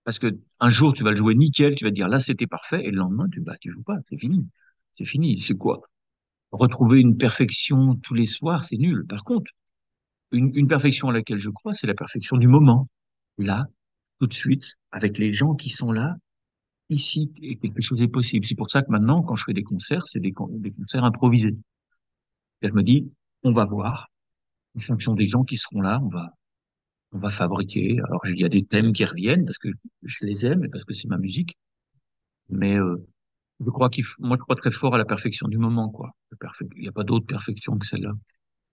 Parce que un jour, tu vas le jouer nickel, tu vas dire là, c'était parfait, et le lendemain, tu, bah, tu joues pas, c'est fini. C'est fini. C'est quoi? Retrouver une perfection tous les soirs, c'est nul. Par contre, une perfection à laquelle je crois, c'est la perfection du moment. Là, tout de suite, avec les gens qui sont là, ici, quelque chose est possible. C'est pour ça que maintenant, quand je fais des concerts, c'est des, con- des concerts improvisés. Et je me dis, on va voir, en fonction des gens qui seront là, on va, on va fabriquer. Alors, il y a des thèmes qui reviennent parce que je les aime et parce que c'est ma musique. Mais euh, je crois qu'il, moi, je crois très fort à la perfection du moment, quoi. Il n'y a pas d'autre perfection que celle-là.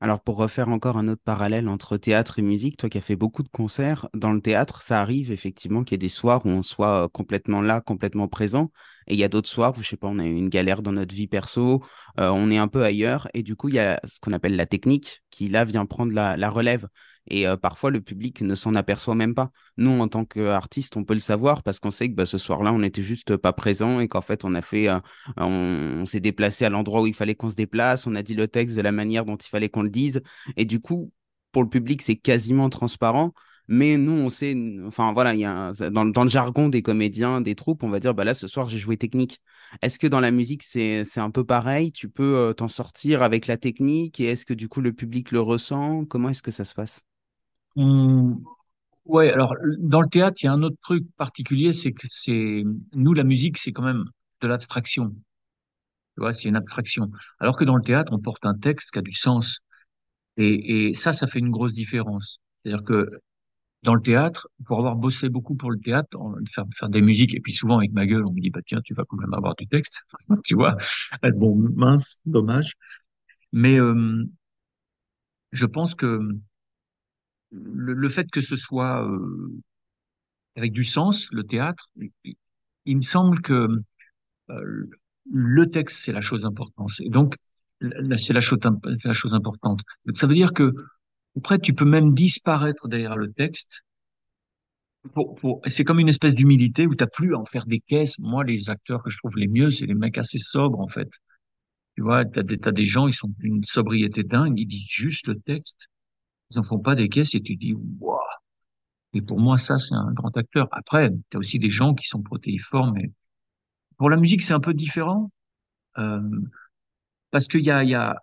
Alors pour refaire encore un autre parallèle entre théâtre et musique, toi qui as fait beaucoup de concerts, dans le théâtre, ça arrive effectivement qu'il y ait des soirs où on soit complètement là, complètement présent, et il y a d'autres soirs où, je sais pas, on a eu une galère dans notre vie perso, on est un peu ailleurs, et du coup, il y a ce qu'on appelle la technique qui, là, vient prendre la relève. Et euh, parfois, le public ne s'en aperçoit même pas. Nous, en tant qu'artistes, on peut le savoir parce qu'on sait que bah, ce soir-là, on n'était juste pas présent et qu'en fait, on a fait euh, on, s'est déplacé à l'endroit où il fallait qu'on se déplace, on a dit le texte de la manière dont il fallait qu'on le dise. Et du coup, pour le public, c'est quasiment transparent. Mais nous, on sait, enfin voilà, il y a dans, le jargon des comédiens, des troupes, on va dire, bah là, ce soir, j'ai joué technique. Est-ce que dans la musique, c'est, c'est un peu pareil? Tu peux euh, t'en sortir avec la technique et est-ce que du coup, le public le ressent? Comment est-ce que ça se passe? On- Ouais, alors dans le théâtre, il y a un autre truc particulier, c'est que c'est nous la musique, c'est quand même de l'abstraction. Tu vois, c'est une abstraction. Alors que dans le théâtre, on porte un texte qui a du sens. Et, ça, ça fait une grosse différence. C'est-à-dire que dans le théâtre, pour avoir bossé beaucoup pour le théâtre, on- faire, faire des musiques, et puis souvent avec ma gueule, on me dit, bah tiens, tu vas quand même avoir du texte. Tu vois, bon, mince, dommage. Mais euh, je pense que le, le fait que ce soit euh, avec du sens, le théâtre, il, me semble que euh, le texte, c'est la chose importante. Et donc, c'est la chose, la chose importante. Ça veut dire que, après, tu peux même disparaître derrière le texte. Pour, pour, c'est comme une espèce d'humilité où t'as plus à en faire des caisses. Moi, les acteurs que je trouve les mieux, c'est les mecs assez sobres, en fait. Tu vois, des, t'as des gens, ils sont d'une sobriété dingue, ils disent juste le texte. Ils en font pas des caisses et tu dis, waouh. Et pour moi, ça, c'est un grand acteur. Après, t'as aussi des gens qui sont protéiformes. Mais pour la musique, c'est un peu différent. Euh, parce qu'il y a, y a,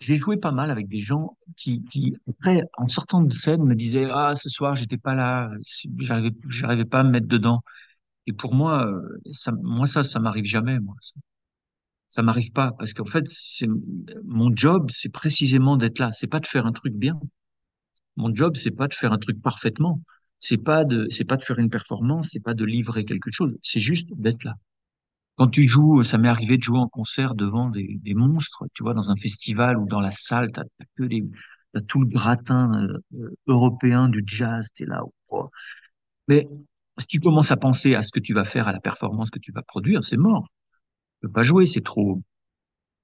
j'ai joué pas mal avec des gens qui, qui, après, en sortant de scène, me disaient, ah, ce soir, j'étais pas là, j'arrivais, j'arrivais pas à me mettre dedans. Et pour moi, euh, ça, moi, ça, ça m'arrive jamais, moi. Ça m'arrive pas. Parce qu'en fait, c'est, mon job, c'est précisément d'être là. C'est pas de faire un truc bien. Mon job, c'est pas de faire un truc parfaitement. C'est pas de, c'est pas de faire une performance, c'est pas de livrer quelque chose. C'est juste d'être là. Quand tu joues, ça m'est arrivé de jouer en concert devant des, des monstres, tu vois, dans un festival ou dans la salle, t'as que des, t'as tout le gratin euh, euh, européen du jazz, t'es là. oh. Mais si tu commences à penser à ce que tu vas faire, à la performance que tu vas produire, c'est mort. Peux pas jouer, c'est trop.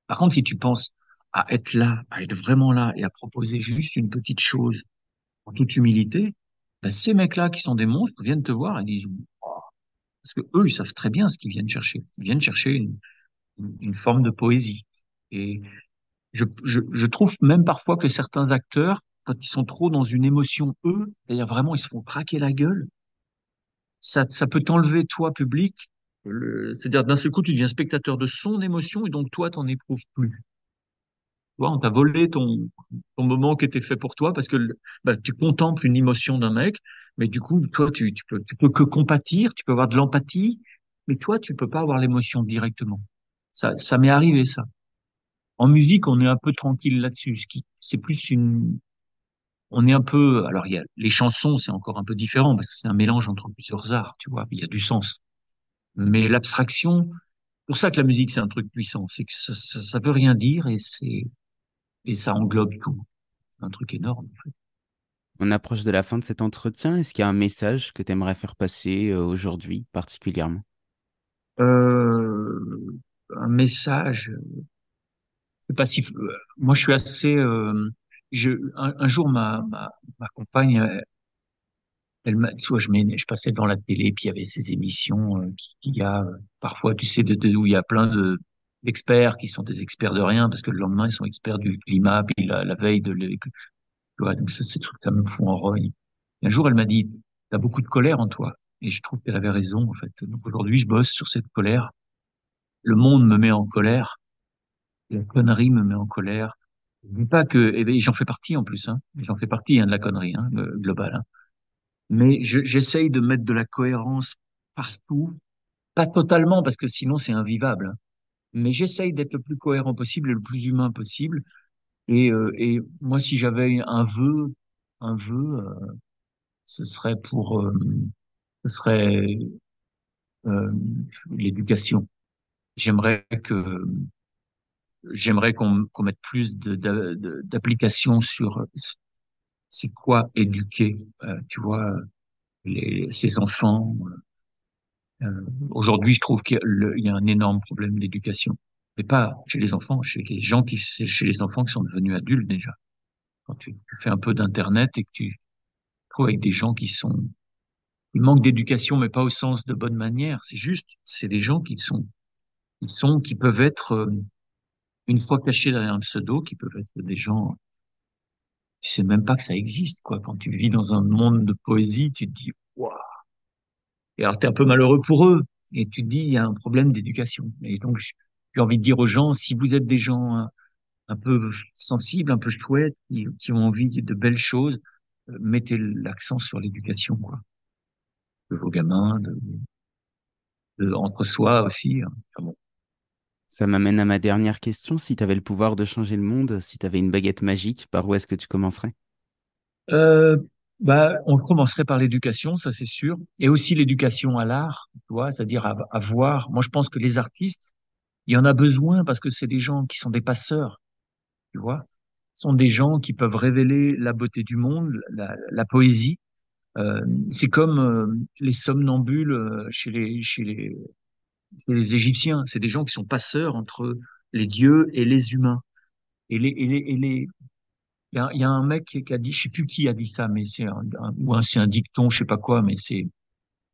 Par contre, si tu penses, à être là, à être vraiment là et à proposer juste une petite chose en toute humilité, ben, ces mecs-là qui sont des monstres viennent te voir et disent, Oh, parce que eux, ils savent très bien ce qu'ils viennent chercher. Ils viennent chercher une, une, forme de poésie. Et je, je, je trouve même parfois que certains acteurs, quand ils sont trop dans une émotion, eux, c'est-à-dire vraiment, ils se font craquer la gueule, ça, ça peut t'enlever, toi, public. C'est-à-dire, d'un seul coup, tu deviens spectateur de son émotion et donc, toi, t'en éprouves plus. Tu vois, on t'a volé ton, ton moment qui était fait pour toi parce que bah, tu contemples une émotion d'un mec, mais du coup, toi, tu, tu peux, tu peux que compatir, tu peux avoir de l'empathie, mais toi, tu peux pas avoir l'émotion directement. Ça, ça m'est arrivé, ça. En musique, on est un peu tranquille là-dessus. Ce qui, c'est plus une, on est un peu, alors il y a les chansons, c'est encore un peu différent parce que c'est un mélange entre plusieurs arts, tu vois, il y a du sens. Mais l'abstraction, pour ça que la musique c'est un truc puissant, c'est que ça, ça, ça veut rien dire et c'est et ça englobe tout, un truc énorme. En fait. On approche de la fin de cet entretien. Est-ce qu'il y a un message que tu aimerais faire passer euh, aujourd'hui particulièrement? Euh, un message, c'est pas si, euh, moi je suis assez, euh, je, un, un jour ma, ma ma compagne Elle m'a, soit je, je passais devant la télé, puis il y avait ces émissions euh, qui- y a euh, parfois, tu sais, de, de- où il y a plein de d'experts qui sont des experts de rien, parce que le lendemain, ils sont experts du climat, puis la, la veille de tu vois, donc ça, c'est trucs, ça me fout en rogne. Un jour, elle m'a dit, t'as beaucoup de colère en toi. Et je trouve qu'elle avait raison, en fait. Donc aujourd'hui, je bosse sur cette colère. Le monde me met en colère. La connerie me met en colère. Je pas que, et ben, j'en fais partie en plus, hein. J'en fais partie, hein, de la connerie, hein, euh, globale, hein. Mais je- j'essaye de mettre de la cohérence partout, pas totalement parce que sinon c'est invivable, hein. mais j'essaye d'être le plus cohérent possible et le plus humain possible. Et, euh, et moi, si j'avais un vœu, un vœu, euh, ce serait pour, euh, ce serait euh, l'éducation. J'aimerais que, j'aimerais qu'on qu'on mette plus de- de- de- d'application sur c'est quoi éduquer, euh, tu vois, les, ces enfants. Euh, aujourd'hui, je trouve qu'il y, y a un énorme problème d'éducation. Mais pas chez les enfants, chez les gens qui, chez les enfants qui sont devenus adultes déjà. Quand tu, tu fais un peu d'internet et que tu trouves avec des gens qui sont, ils manquent d'éducation, mais pas au sens de bonne manière. C'est juste, c'est des gens qui sont, qui sont, qui peuvent être, euh, une fois cachés derrière un pseudo, qui peuvent être des gens, tu sais même pas que ça existe, quoi. Quand tu vis dans un monde de poésie, tu te dis, waouh. Et alors, t'es un peu malheureux pour eux. Et tu te dis, il y a un problème d'éducation. Et donc, j'ai envie de dire aux gens, si vous êtes des gens euh, un peu sensibles, un peu chouettes, qui, ont envie de belles choses, euh, mettez l'accent sur l'éducation, quoi. De vos gamins, de, de- entre soi aussi. hein. Ça m'amène à ma dernière question. Si tu avais le pouvoir de changer le monde, si tu avais une baguette magique, par où est-ce que tu commencerais? Euh, bah, on commencerait par l'éducation, ça c'est sûr, et aussi l'éducation à l'art, c'est-à-dire à, voir. Moi, je pense que les artistes, il y en a besoin parce que c'est des gens qui sont des passeurs, tu vois. Ce sont des gens qui peuvent révéler la beauté du monde, la, poésie. Euh, c'est comme euh, les somnambules chez les, les Égyptiens. C'est des gens qui sont passeurs entre les dieux et les humains. Et les, et les, et les... Il y a, y a un mec qui a dit, je sais plus qui a dit ça, mais c'est un, un- c'est un dicton, je sais pas quoi, mais c'est,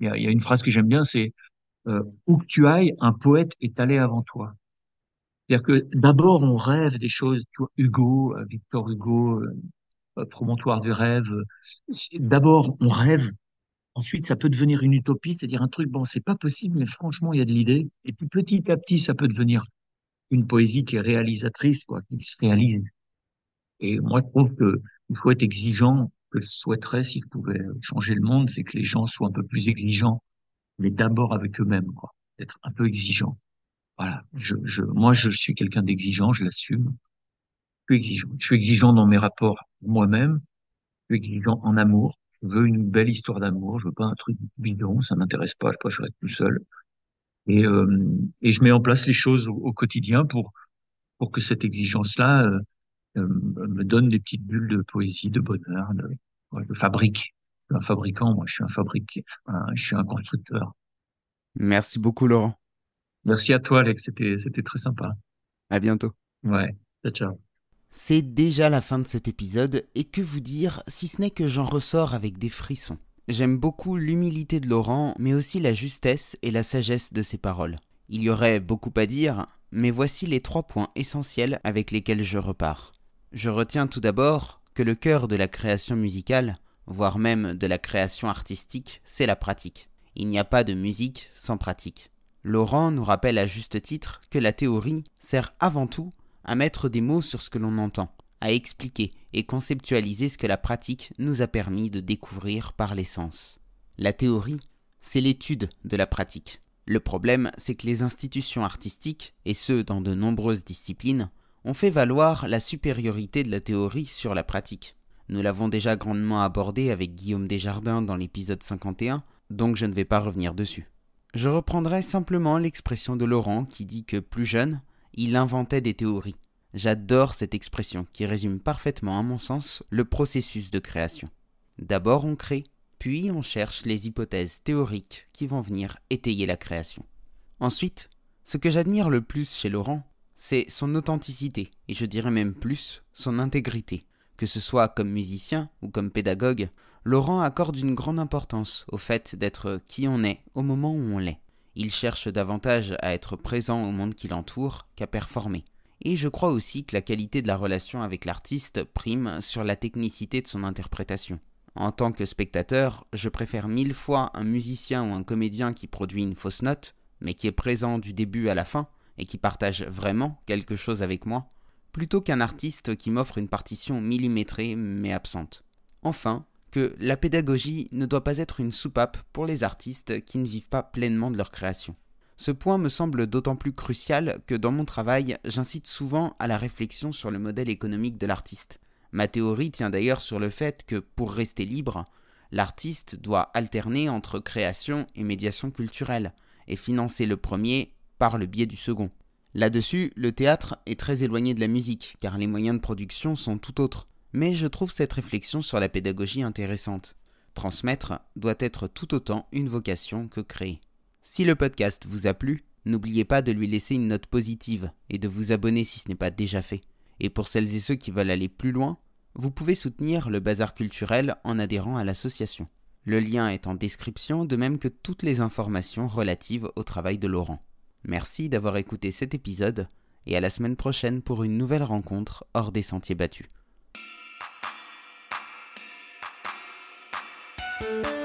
il y a, y a une phrase que j'aime bien, c'est euh, où que tu ailles, un poète est allé avant toi. C'est-à-dire que d'abord on rêve des choses, tu vois, Hugo, euh, Victor Hugo, euh, euh, Promontoire du rêve. euh, D'abord, on rêve. Ensuite, ça peut devenir une utopie, c'est-à-dire un truc, bon, c'est pas possible, mais franchement, il y a de l'idée. Et puis, petit à petit, ça peut devenir une poésie qui est réalisatrice, quoi, qui se réalise. Et moi, je trouve que il faut être exigeant. Que je souhaiterais, si je changer le monde, c'est que les gens soient un peu plus exigeants, mais d'abord avec eux-mêmes, quoi. Être un peu exigeant. Voilà. Je, je, moi, je suis quelqu'un d'exigeant, je l'assume. Je suis exigeant. Je suis exigeant dans mes rapports moi-même suis exigeant en amour. Je veux une belle histoire d'amour. Je veux pas un truc bidon. Ça m'intéresse pas. Je préfère être tout seul. Et, euh, et je mets en place les choses au, au quotidien pour, pour que cette exigence-là euh, euh, me donne des petites bulles de poésie, de bonheur, de, fabrique. Je suis un fabricant, moi, je suis un fabrique, je suis un constructeur. Merci beaucoup, Laurent. Merci à toi, Alex. C'était, c'était très sympa. À bientôt. Ouais. Ciao, ciao. C'est déjà la fin de cet épisode, et que vous dire si ce n'est que j'en ressors avec des frissons. J'aime beaucoup l'humilité de Laurent, mais aussi la justesse et la sagesse de ses paroles. Il y aurait beaucoup à dire, mais voici les trois points essentiels avec lesquels je repars. Je retiens tout d'abord que le cœur de la création musicale, voire même de la création artistique, c'est la pratique. Il n'y a pas de musique sans pratique. Laurent nous rappelle à juste titre que la théorie sert avant tout à mettre des mots sur ce que l'on entend, à expliquer et conceptualiser ce que la pratique nous a permis de découvrir par les sens. La théorie, c'est l'étude de la pratique. Le problème, c'est que les institutions artistiques, et ce dans de nombreuses disciplines, ont fait valoir la supériorité de la théorie sur la pratique. Nous l'avons déjà grandement abordé avec Guillaume Desjardins dans l'épisode 51, donc je ne vais pas revenir dessus. Je reprendrai simplement l'expression de Laurent qui dit que plus jeune, il inventait des théories. J'adore cette expression qui résume parfaitement, à mon sens, le processus de création. D'abord on crée, puis on cherche les hypothèses théoriques qui vont venir étayer la création. Ensuite, ce que j'admire le plus chez Laurent, c'est son authenticité, et je dirais même plus, son intégrité. Que ce soit comme musicien ou comme pédagogue, Laurent accorde une grande importance au fait d'être qui on est au moment où on l'est. Il cherche davantage à être présent au monde qui l'entoure qu'à performer. Et je crois aussi que la qualité de la relation avec l'artiste prime sur la technicité de son interprétation. En tant que spectateur, je préfère mille fois un musicien ou un comédien qui produit une fausse note, mais qui est présent du début à la fin, et qui partage vraiment quelque chose avec moi, plutôt qu'un artiste qui m'offre une partition millimétrée mais absente. Enfin, que la pédagogie ne doit pas être une soupape pour les artistes qui ne vivent pas pleinement de leur création. Ce point me semble d'autant plus crucial que dans mon travail, j'incite souvent à la réflexion sur le modèle économique de l'artiste. Ma théorie tient d'ailleurs sur le fait que, pour rester libre, l'artiste doit alterner entre création et médiation culturelle, et financer le premier par le biais du second. Là-dessus, le théâtre est très éloigné de la musique, car les moyens de production sont tout autres. Mais je trouve cette réflexion sur la pédagogie intéressante. Transmettre doit être tout autant une vocation que créer. Si le podcast vous a plu, n'oubliez pas de lui laisser une note positive et de vous abonner si ce n'est pas déjà fait. Et pour celles et ceux qui veulent aller plus loin, vous pouvez soutenir le bazar culturel en adhérant à l'association. Le lien est en description, de même que toutes les informations relatives au travail de Laurent. Merci d'avoir écouté cet épisode, et à la semaine prochaine pour une nouvelle rencontre hors des sentiers battus. Thank you.